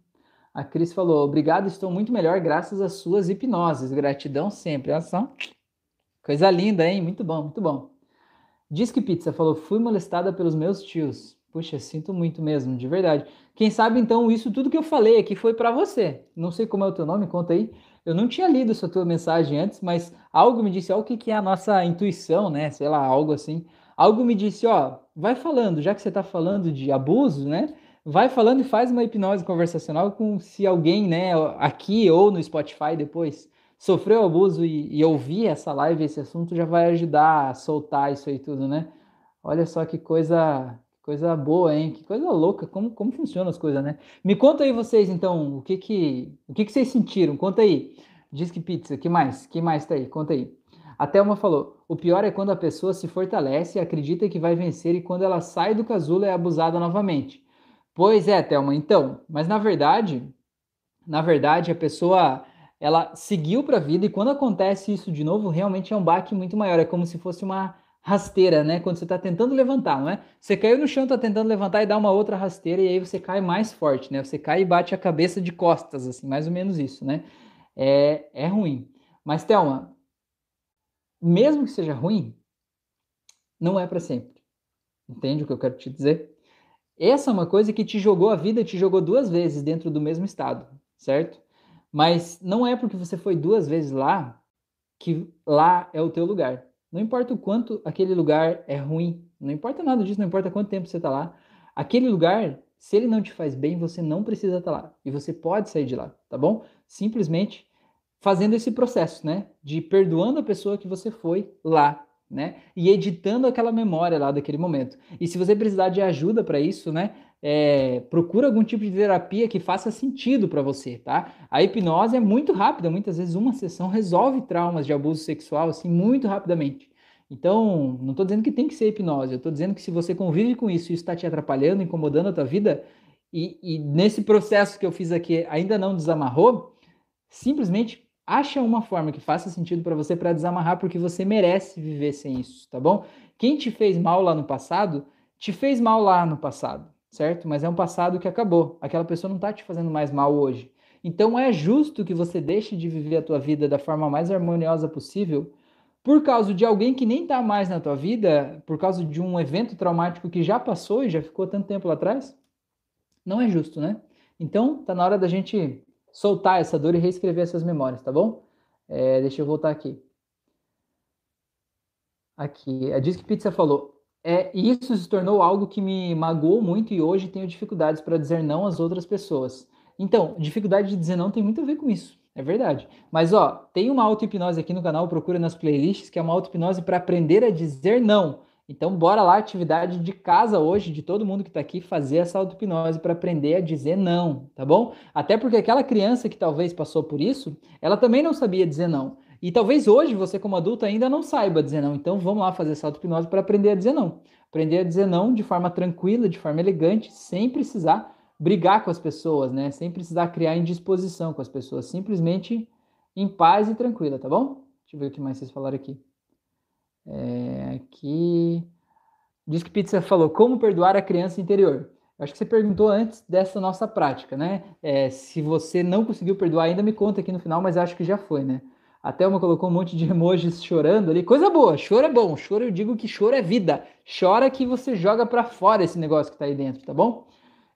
S1: A Cris falou: Obrigado, estou muito melhor graças às suas hipnoses. Gratidão sempre. Olha só. Coisa linda, hein? Muito bom, muito bom. Diz que Pizza falou: Fui molestada pelos meus tios. Puxa, sinto muito mesmo, de verdade. Quem sabe então isso tudo que eu falei aqui foi para você. Não sei como é o teu nome, conta aí. Eu não tinha lido essa tua mensagem antes, mas algo me disse, ó, o que, que é a nossa intuição, né? Sei lá, algo assim. Algo me disse, ó, vai falando, já que você está falando de abuso, né? vai falando e faz uma hipnose conversacional com se alguém, né, aqui ou no Spotify depois, sofreu abuso e, e ouvir essa live, esse assunto, já vai ajudar a soltar isso aí tudo, né? Olha só que coisa, coisa boa, hein? Que coisa louca, como, como funcionam as coisas, né? Me conta aí vocês, então, o que que, o que que vocês sentiram? Conta aí. Diz que pizza, que mais? Que mais tá aí? Conta aí. A Thelma falou: o pior é quando a pessoa se fortalece e acredita que vai vencer, e quando ela sai do casulo é abusada novamente. Pois é, Thelma, então, mas na verdade, na verdade, a pessoa ela seguiu para a vida e quando acontece isso de novo, realmente é um baque muito maior. É como se fosse uma rasteira, né? Quando você está tentando levantar, não é? Você caiu no chão, está tentando levantar e dá uma outra rasteira e aí você cai mais forte, né? Você cai e bate a cabeça de costas, assim, mais ou menos isso, né? É, é ruim. Mas, Thelma, mesmo que seja ruim, não é para sempre. Entende o que eu quero te dizer? Essa é uma coisa que te jogou a vida, te jogou duas vezes dentro do mesmo estado, certo? Mas não é porque você foi duas vezes lá que lá é o teu lugar. Não importa o quanto aquele lugar é ruim, não importa nada disso, não importa quanto tempo você está lá. Aquele lugar, se ele não te faz bem, você não precisa estar tá lá. E você pode sair de lá, tá bom? Simplesmente fazendo esse processo, né? De perdoando a pessoa que você foi lá né? E editando aquela memória lá daquele momento. E se você precisar de ajuda para isso, né? É, procura algum tipo de terapia que faça sentido para você, tá? A hipnose é muito rápida, muitas vezes uma sessão resolve traumas de abuso sexual assim muito rapidamente. Então, não estou dizendo que tem que ser hipnose, eu estou dizendo que se você convive com isso e está te atrapalhando, incomodando a tua vida, e, e nesse processo que eu fiz aqui ainda não desamarrou, simplesmente acha uma forma que faça sentido para você para desamarrar, porque você merece viver sem isso, tá bom? Quem te fez mal lá no passado, te fez mal lá no passado certo? Mas é um passado que acabou. Aquela pessoa não está te fazendo mais mal hoje. Então é justo que você deixe de viver a tua vida da forma mais harmoniosa possível por causa de alguém que nem está mais na tua vida, por causa de um evento traumático que já passou e já ficou tanto tempo lá atrás. Não é justo, né? Então tá na hora da gente soltar essa dor e reescrever essas memórias, tá bom? É, deixa eu voltar aqui. Aqui, a Disque Pizza falou: é, isso se tornou algo que me magoou muito e hoje tenho dificuldades para dizer não às outras pessoas. Então, dificuldade de dizer não tem muito a ver com isso. É verdade. Mas, ó, tem uma auto-hipnose aqui no canal, procura nas playlists, que é uma auto-hipnose para aprender a dizer não. Então, bora lá, atividade de casa hoje, de todo mundo que está aqui, fazer essa auto-hipnose para aprender a dizer não, tá bom? Até porque aquela criança que talvez passou por isso, ela também não sabia dizer não. E talvez hoje você, como adulto, ainda não saiba dizer não. Então vamos lá fazer essa auto-hipnose para aprender a dizer não. Aprender a dizer não de forma tranquila, de forma elegante, sem precisar brigar com as pessoas, né? Sem precisar criar indisposição com as pessoas. Simplesmente em paz e tranquila, tá bom? Deixa eu ver o que mais vocês falaram aqui. É, aqui. Diz que Pizza falou: como perdoar a criança interior? Eu acho que você perguntou antes dessa nossa prática, né? É, se você não conseguiu perdoar ainda, me conta aqui no final, mas acho que já foi, né? A Thelma colocou um monte de emojis chorando ali. Coisa boa, choro é bom. Choro, eu digo que choro é vida. Chora que você joga para fora esse negócio que tá aí dentro, tá bom?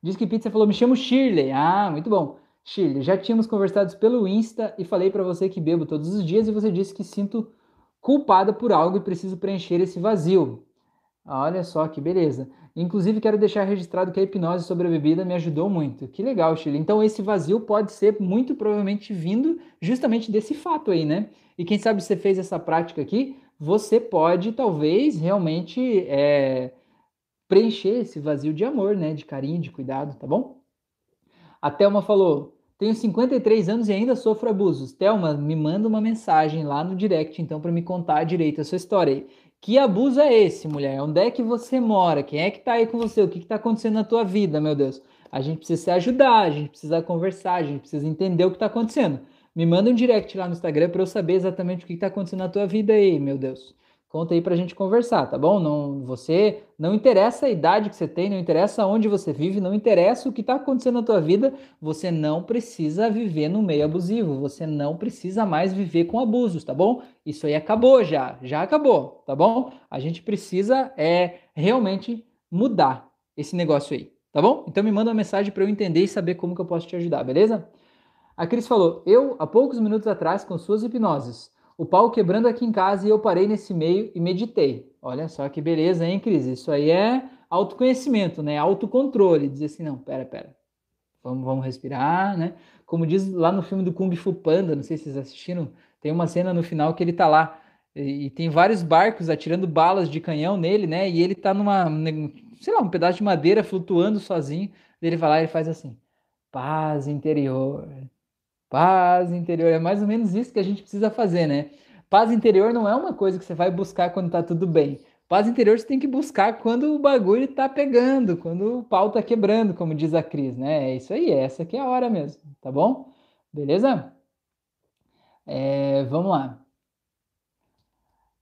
S1: Diz que Pizza falou, me chamo Shirley. Ah, muito bom. Shirley, já tínhamos conversado pelo Insta e falei para você que bebo todos os dias e você disse que sinto culpada por algo e preciso preencher esse vazio. Olha só que beleza. Inclusive, quero deixar registrado que a hipnose sobre a bebida me ajudou muito. Que legal, Chile. Então, esse vazio pode ser muito provavelmente vindo justamente desse fato aí, né? E quem sabe você fez essa prática aqui, você pode talvez realmente é, preencher esse vazio de amor, né? De carinho, de cuidado, tá bom? A Thelma falou: tenho 53 anos e ainda sofro abusos. Thelma, me manda uma mensagem lá no direct, então, para me contar direito a sua história. Que abuso é esse, mulher? Onde é que você mora? Quem é que tá aí com você? O que, que tá acontecendo na tua vida, meu Deus? A gente precisa se ajudar, a gente precisa conversar, a gente precisa entender o que tá acontecendo. Me manda um direct lá no Instagram para eu saber exatamente o que, que tá acontecendo na tua vida aí, meu Deus. Conta aí pra gente conversar, tá bom? Não, você não interessa a idade que você tem, não interessa onde você vive, não interessa o que está acontecendo na tua vida, você não precisa viver no meio abusivo, você não precisa mais viver com abusos, tá bom? Isso aí acabou já, já acabou, tá bom? A gente precisa é realmente mudar esse negócio aí, tá bom? Então me manda uma mensagem para eu entender e saber como que eu posso te ajudar, beleza? A Cris falou: "Eu há poucos minutos atrás com suas hipnoses o pau quebrando aqui em casa e eu parei nesse meio e meditei. Olha só que beleza, hein, Cris? Isso aí é autoconhecimento, né? Autocontrole. Dizer assim, não, pera, pera. Vamos, vamos respirar, né? Como diz lá no filme do Kung Fu Panda, não sei se vocês assistiram, tem uma cena no final que ele tá lá e, e tem vários barcos atirando balas de canhão nele, né? E ele tá numa, sei lá, um pedaço de madeira flutuando sozinho. Ele vai lá e faz assim: paz interior, Paz interior é mais ou menos isso que a gente precisa fazer, né? Paz interior não é uma coisa que você vai buscar quando tá tudo bem. Paz interior você tem que buscar quando o bagulho tá pegando, quando o pau tá quebrando, como diz a Cris, né? É isso aí, essa aqui é a hora mesmo, tá bom? Beleza? É, vamos lá.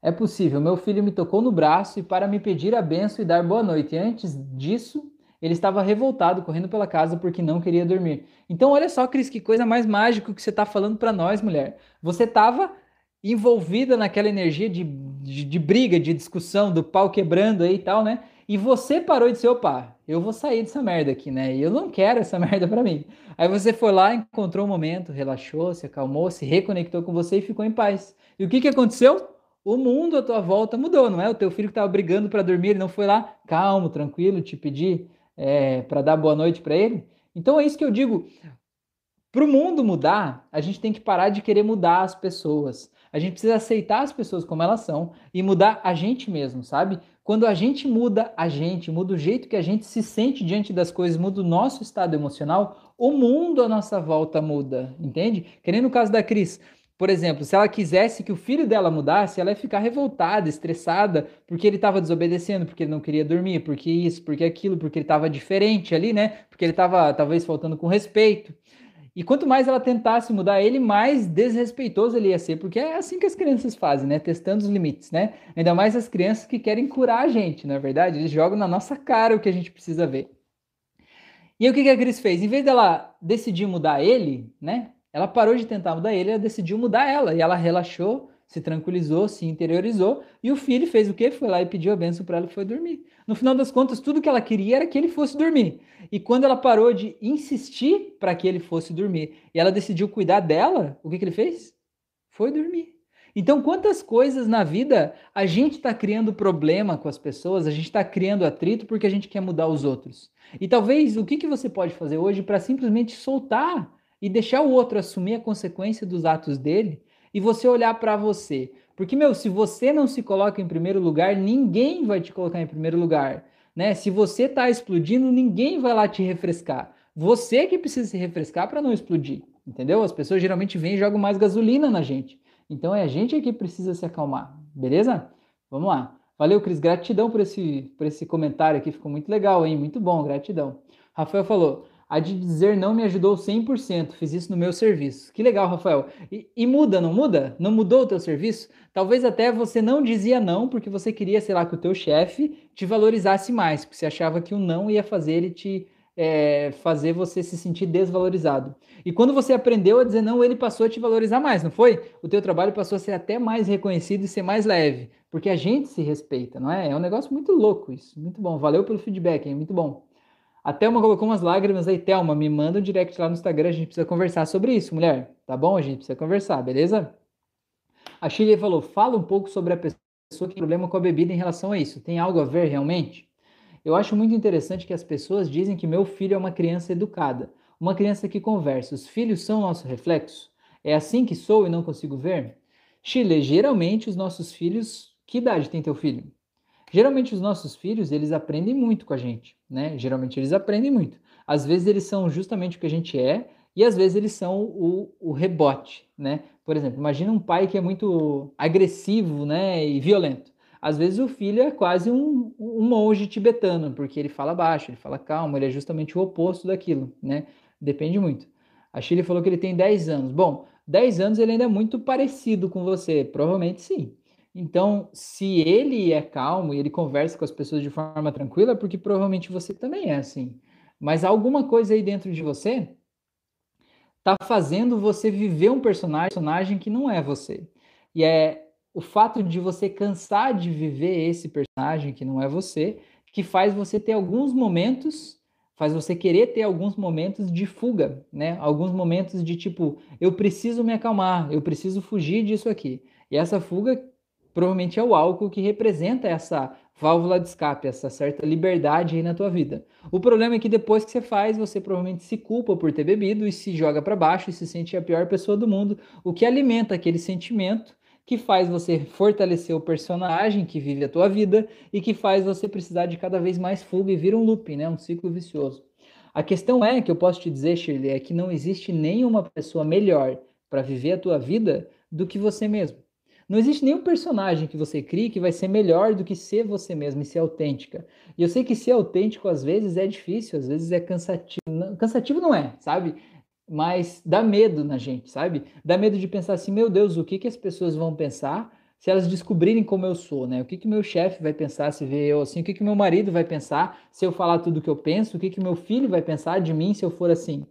S1: É possível, meu filho me tocou no braço e para me pedir a benção e dar boa noite. Antes disso, ele estava revoltado, correndo pela casa porque não queria dormir. Então, olha só, Cris, que coisa mais mágica que você está falando para nós, mulher. Você estava envolvida naquela energia de, de, de, briga, de discussão, do pau quebrando aí e tal, né? E você parou de ser, opa, eu vou sair dessa merda aqui, né? E eu não quero essa merda para mim. Aí você foi lá, encontrou um momento, relaxou, se acalmou, se reconectou com você e ficou em paz. E o que, que aconteceu? O mundo à tua volta mudou, não é? O teu filho que estava brigando para dormir, ele não foi lá, calmo, tranquilo, te pedir é, para dar boa noite para ele. Então é isso que eu digo. Para o mundo mudar, a gente tem que parar de querer mudar as pessoas. A gente precisa aceitar as pessoas como elas são e mudar a gente mesmo, sabe? Quando a gente muda a gente, muda o jeito que a gente se sente diante das coisas, muda o nosso estado emocional, o mundo à nossa volta muda, entende? Que nem no caso da Cris. Por exemplo, se ela quisesse que o filho dela mudasse, ela ia ficar revoltada, estressada, porque ele estava desobedecendo, porque ele não queria dormir, porque isso, porque aquilo, porque ele estava diferente ali, né? Porque ele estava talvez faltando com respeito. E quanto mais ela tentasse mudar ele, mais desrespeitoso ele ia ser, porque é assim que as crianças fazem, né? Testando os limites, né? Ainda mais as crianças que querem curar a gente, na é verdade, eles jogam na nossa cara o que a gente precisa ver. E aí, o que a Cris fez? Em vez dela decidir mudar ele, né? Ela parou de tentar mudar ele, ela decidiu mudar ela. E ela relaxou, se tranquilizou, se interiorizou. E o filho fez o quê? Foi lá e pediu a benção para ela e foi dormir. No final das contas, tudo que ela queria era que ele fosse dormir. E quando ela parou de insistir para que ele fosse dormir e ela decidiu cuidar dela, o que, que ele fez? Foi dormir. Então, quantas coisas na vida a gente está criando problema com as pessoas, a gente está criando atrito porque a gente quer mudar os outros. E talvez o que, que você pode fazer hoje para simplesmente soltar e deixar o outro assumir a consequência dos atos dele e você olhar para você. Porque, meu, se você não se coloca em primeiro lugar, ninguém vai te colocar em primeiro lugar. Né? Se você está explodindo, ninguém vai lá te refrescar. Você que precisa se refrescar para não explodir. Entendeu? As pessoas geralmente vêm e jogam mais gasolina na gente. Então é a gente que precisa se acalmar. Beleza? Vamos lá. Valeu, Cris. Gratidão por esse, por esse comentário aqui. Ficou muito legal, hein? Muito bom. Gratidão. Rafael falou: a de dizer não me ajudou 100%. Fiz isso no meu serviço. Que legal, Rafael. E, e, muda, não muda? Não mudou o teu serviço? Talvez até você não dizia não porque você queria, sei lá, que o teu chefe te valorizasse mais, porque você achava que o não ia fazer ele te é, fazer você se sentir desvalorizado. E quando você aprendeu a dizer não, ele passou a te valorizar mais, não foi? O teu trabalho passou a ser até mais reconhecido e ser mais leve, porque a gente se respeita, não é? É um negócio muito louco isso. Muito bom. Valeu pelo feedback, hein? Muito bom. A Thelma colocou umas lágrimas aí. Thelma, me manda um direct lá no Instagram, a gente precisa conversar sobre isso, mulher. Tá bom? A gente precisa conversar, beleza? A Shirley falou, fala um pouco sobre a pessoa que tem problema com a bebida em relação a isso. Tem algo a ver realmente? Eu acho muito interessante que as pessoas dizem que meu filho é uma criança educada, uma criança que conversa. Os filhos são nosso reflexo? É assim que sou e não consigo ver? Chile, geralmente os nossos filhos. Que idade tem teu filho? Geralmente os nossos filhos, eles aprendem muito com a gente, né? Geralmente eles aprendem muito. Às vezes eles são justamente o que a gente é e às vezes eles são o, o rebote, né? Por exemplo, imagina um pai que é muito agressivo, né, e violento. Às vezes o filho é quase um, um monge tibetano, porque ele fala baixo, ele fala calmo, ele é justamente o oposto daquilo, né? Depende muito. A Chile falou que ele tem 10 anos. Bom, 10 anos ele ainda é muito parecido com você, provavelmente sim. Então, se ele é calmo e ele conversa com as pessoas de forma tranquila, é porque provavelmente você também é assim. Mas alguma coisa aí dentro de você está fazendo você viver um personagem que não é você. E é o fato de você cansar de viver esse personagem que não é você, que faz você ter alguns momentos, faz você querer ter alguns momentos de fuga, né? Alguns momentos de tipo, eu preciso me acalmar, eu preciso fugir disso aqui. E essa fuga provavelmente é o álcool que representa essa válvula de escape, essa certa liberdade aí na tua vida. O problema é que depois que você faz, você provavelmente se culpa por ter bebido e se joga para baixo e se sente a pior pessoa do mundo, o que alimenta aquele sentimento que faz você fortalecer o personagem que vive a tua vida e que faz você precisar de cada vez mais fuga e vira um loop, né? Um ciclo vicioso. A questão é que eu posso te dizer, Shirley, é que não existe nenhuma pessoa melhor para viver a tua vida do que você mesmo. Não existe nenhum personagem que você crie que vai ser melhor do que ser você mesmo e ser autêntica. E eu sei que ser autêntico às vezes é difícil, às vezes é cansativo. Não, cansativo não é, sabe? Mas dá medo na gente, sabe? Dá medo de pensar assim, meu Deus, o que, que as pessoas vão pensar se elas descobrirem como eu sou, né? O que que meu chefe vai pensar se ver eu assim? O que que meu marido vai pensar se eu falar tudo o que eu penso? O que que meu filho vai pensar de mim se eu for assim?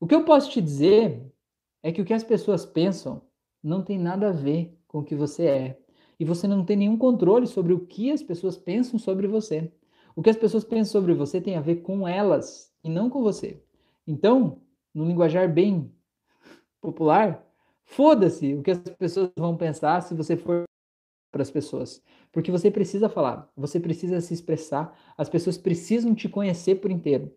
S1: O que eu posso te dizer é que o que as pessoas pensam não tem nada a ver com o que você é. E você não tem nenhum controle sobre o que as pessoas pensam sobre você. O que as pessoas pensam sobre você tem a ver com elas e não com você. Então, no linguajar bem popular, foda-se o que as pessoas vão pensar se você for para as pessoas. Porque você precisa falar, você precisa se expressar, as pessoas precisam te conhecer por inteiro.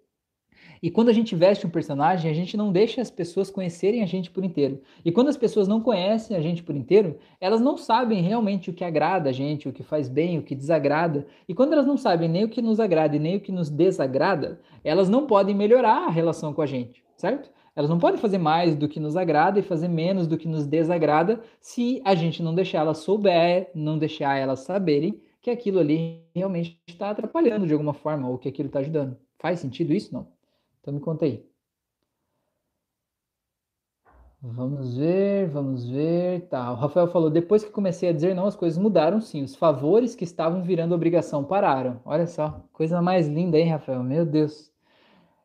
S1: E quando a gente veste um personagem, a gente não deixa as pessoas conhecerem a gente por inteiro. E quando as pessoas não conhecem a gente por inteiro, elas não sabem realmente o que agrada a gente, o que faz bem, o que desagrada. E quando elas não sabem nem o que nos agrada e nem o que nos desagrada, elas não podem melhorar a relação com a gente, certo? Elas não podem fazer mais do que nos agrada e fazer menos do que nos desagrada se a gente não deixar elas souber, não deixar elas saberem que aquilo ali realmente está atrapalhando de alguma forma ou que aquilo está ajudando. Faz sentido isso? Não? Então me conta aí. Vamos ver, vamos ver. Tá, o Rafael falou: depois que comecei a dizer não, as coisas mudaram sim. Os favores que estavam virando obrigação pararam. Olha só, coisa mais linda, hein, Rafael? Meu Deus.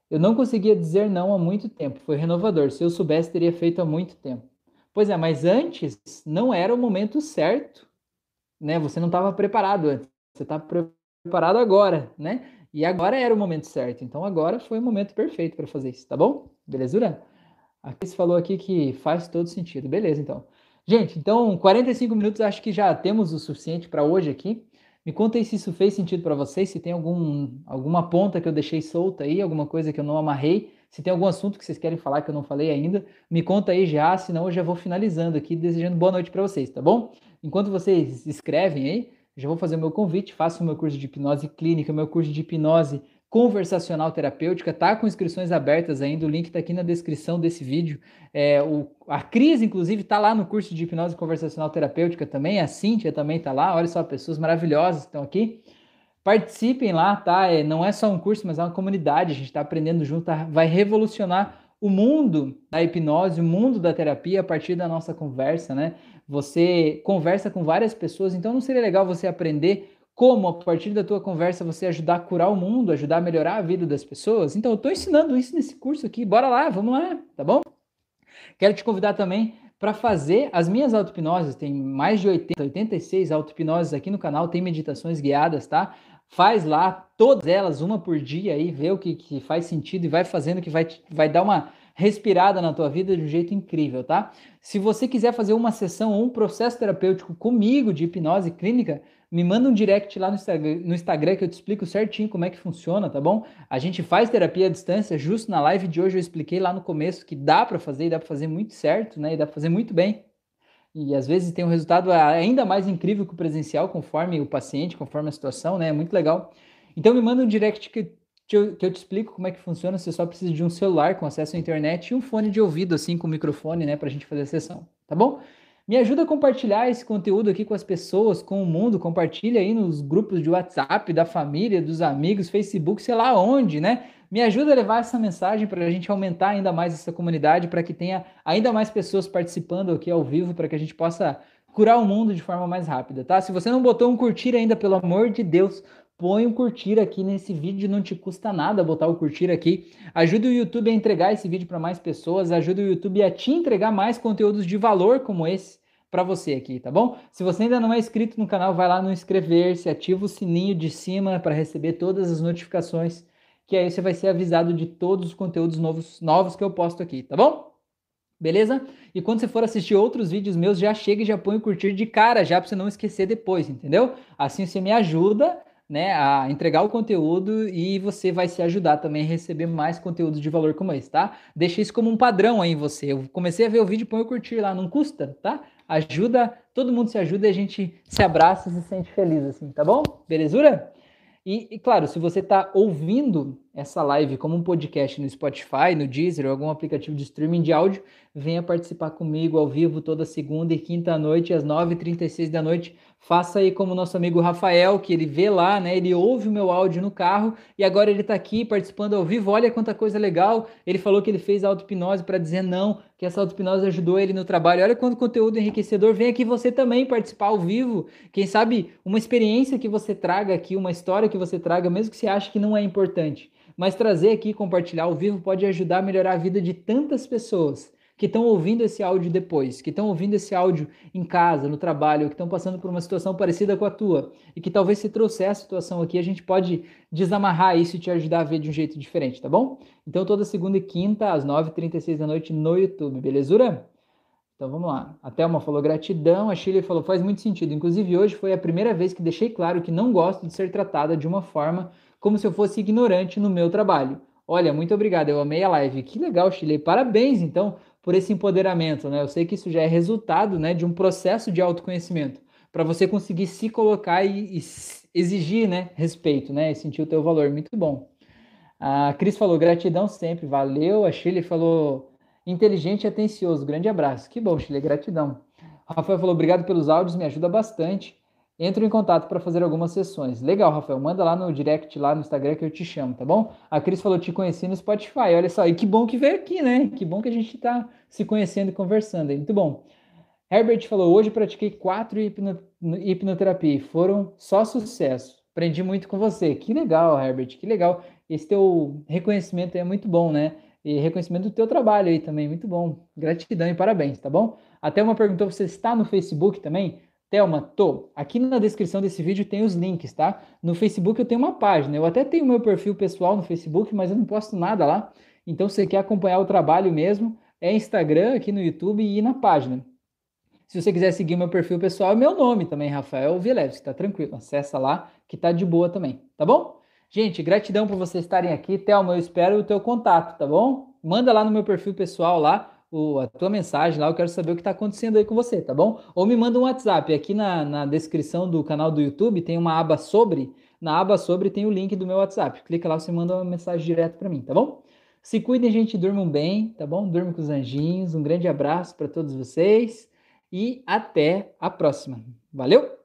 S1: Eu não conseguia dizer não há muito tempo. Foi renovador. Se eu soubesse, teria feito há muito tempo. Pois é, mas antes não era o momento certo, né? Você não estava preparado antes. Você está preparado agora, né? E agora era o momento certo. Então agora foi o momento perfeito para fazer isso, tá bom? Belezura? A Cris falou aqui que faz todo sentido. Beleza, então. Gente, então 45 minutos acho que já temos o suficiente para hoje aqui. Me conta aí se isso fez sentido para vocês, se tem algum, alguma ponta que eu deixei solta aí, alguma coisa que eu não amarrei, se tem algum assunto que vocês querem falar que eu não falei ainda, me conta aí já, senão eu já vou finalizando aqui, desejando boa noite para vocês, tá bom? Enquanto vocês escrevem aí, já vou fazer o meu convite, faço o meu curso de hipnose clínica, meu curso de hipnose conversacional terapêutica, tá com inscrições abertas ainda, o link está aqui na descrição desse vídeo. É, o, a Cris, inclusive, está lá no curso de hipnose conversacional terapêutica também, a Cíntia também está lá, olha só, pessoas maravilhosas estão aqui. Participem lá, tá? É, não é só um curso, mas é uma comunidade, a gente está aprendendo junto, tá? vai revolucionar o mundo da hipnose, o mundo da terapia a partir da nossa conversa, né? Você conversa com várias pessoas, então não seria legal você aprender como a partir da tua conversa você ajudar a curar o mundo, ajudar a melhorar a vida das pessoas? Então eu estou ensinando isso nesse curso aqui. Bora lá, vamos lá, tá bom? Quero te convidar também para fazer as minhas auto-hipnoses. Tem mais de 80, 86 auto-hipnoses aqui no canal, tem meditações guiadas, tá? Faz lá todas elas, uma por dia aí, vê o que, que faz sentido e vai fazendo que vai, vai dar uma respirada na tua vida de um jeito incrível, tá? Se você quiser fazer uma sessão ou um processo terapêutico comigo de hipnose clínica, me manda um direct lá no Instagram, no Instagram que eu te explico certinho como é que funciona, tá bom? A gente faz terapia à distância, justo na live de hoje eu expliquei lá no começo que dá para fazer e dá para fazer muito certo, né? E dá para fazer muito bem. E às vezes tem um resultado ainda mais incrível que o presencial, conforme o paciente, conforme a situação, né? É muito legal. Então me manda um direct que que eu, que eu te explico como é que funciona. Você só precisa de um celular com acesso à internet e um fone de ouvido, assim, com microfone, né, para a gente fazer a sessão, tá bom? Me ajuda a compartilhar esse conteúdo aqui com as pessoas, com o mundo. Compartilha aí nos grupos de WhatsApp, da família, dos amigos, Facebook, sei lá onde, né? Me ajuda a levar essa mensagem para a gente aumentar ainda mais essa comunidade, para que tenha ainda mais pessoas participando aqui ao vivo, para que a gente possa curar o mundo de forma mais rápida, tá? Se você não botou um curtir ainda, pelo amor de Deus, põe um curtir aqui nesse vídeo, não te custa nada botar o curtir aqui. Ajuda o YouTube a entregar esse vídeo para mais pessoas, ajuda o YouTube a te entregar mais conteúdos de valor como esse para você aqui, tá bom? Se você ainda não é inscrito no canal, vai lá no inscrever-se, ativa o sininho de cima para receber todas as notificações, que aí você vai ser avisado de todos os conteúdos novos, novos que eu posto aqui, tá bom? Beleza? E quando você for assistir outros vídeos meus, já chega e já põe o curtir de cara, já para você não esquecer depois, entendeu? Assim você me ajuda né, a entregar o conteúdo e você vai se ajudar também a receber mais conteúdo de valor como esse, tá? Deixa isso como um padrão aí em você. Eu comecei a ver o vídeo, põe o curtir lá, não custa, tá? Ajuda, todo mundo se ajuda e a gente se abraça e se sente feliz assim, tá bom? Belezura? E, e, claro, se você está ouvindo essa live como um podcast no Spotify, no Deezer ou algum aplicativo de streaming de áudio, venha participar comigo ao vivo toda segunda e quinta noite, às 9h36 da noite. Faça aí como nosso amigo Rafael, que ele vê lá, né? Ele ouve o meu áudio no carro e agora ele está aqui participando ao vivo. Olha quanta coisa legal. Ele falou que ele fez auto-hipnose para dizer não, que essa auto-hipnose ajudou ele no trabalho. Olha quanto conteúdo enriquecedor. Vem aqui você também participar ao vivo. Quem sabe uma experiência que você traga aqui, uma história que você traga, mesmo que você ache que não é importante. Mas trazer aqui, compartilhar ao vivo, pode ajudar a melhorar a vida de tantas pessoas que estão ouvindo esse áudio depois, que estão ouvindo esse áudio em casa, no trabalho, que estão passando por uma situação parecida com a tua, e que talvez se trouxer a situação aqui, a gente pode desamarrar isso e te ajudar a ver de um jeito diferente, tá bom? Então, toda segunda e quinta, às 9h36 da noite no YouTube, belezura? Então vamos lá. A Thelma falou gratidão, a Chile falou faz muito sentido. Inclusive, hoje foi a primeira vez que deixei claro que não gosto de ser tratada de uma forma como se eu fosse ignorante no meu trabalho. Olha, muito obrigado, eu amei a live. Que legal, Chile. Parabéns, então, por esse empoderamento, né? Eu sei que isso já é resultado, né, de um processo de autoconhecimento, para você conseguir se colocar e, e, exigir, né, respeito, né, e sentir o teu valor. Muito bom. A Cris falou gratidão sempre, valeu. A Chile falou inteligente e atencioso. Grande abraço. Que bom, Chile, gratidão. Rafael falou obrigado pelos áudios, me ajuda bastante. Entro em contato para fazer algumas sessões. Legal, Rafael. Manda lá no direct, lá no Instagram, que eu te chamo, tá bom? A Cris falou, te conheci no Spotify. Olha só, e que bom que veio aqui, né? Que bom que a gente está se conhecendo e conversando. Muito bom. Herbert falou, hoje pratiquei quatro hipno, hipnoterapia foram só sucesso. Aprendi muito com você. Que legal, Herbert, que legal. Esse teu reconhecimento é muito bom, né? E reconhecimento do teu trabalho aí também, muito bom. Gratidão e parabéns, tá bom? Até uma perguntou, você está no Facebook também? Thelma, tô. Aqui na descrição desse vídeo tem os links, tá? No Facebook eu tenho uma página. Eu até tenho meu perfil pessoal no Facebook, mas eu não posto nada lá. Então, se você quer acompanhar o trabalho mesmo, é Instagram, aqui no YouTube e na página. Se você quiser seguir meu perfil pessoal, é meu nome também, Rafael Vilevski, tá tranquilo. Acessa lá, que tá de boa também, tá bom? Gente, gratidão por vocês estarem aqui. Thelma, eu espero o teu contato, tá bom? Manda lá no meu perfil pessoal lá o, a tua mensagem lá, eu quero saber o que está acontecendo aí com você, tá bom? Ou me manda um WhatsApp. Aqui na, na descrição do canal do YouTube tem uma aba sobre. Na aba sobre tem o link do meu WhatsApp. Clica lá, você manda uma mensagem direto para mim, tá bom? Se cuidem, gente, durmam bem, tá bom? Durmam com os anjinhos. Um grande abraço para todos vocês e até a próxima. Valeu!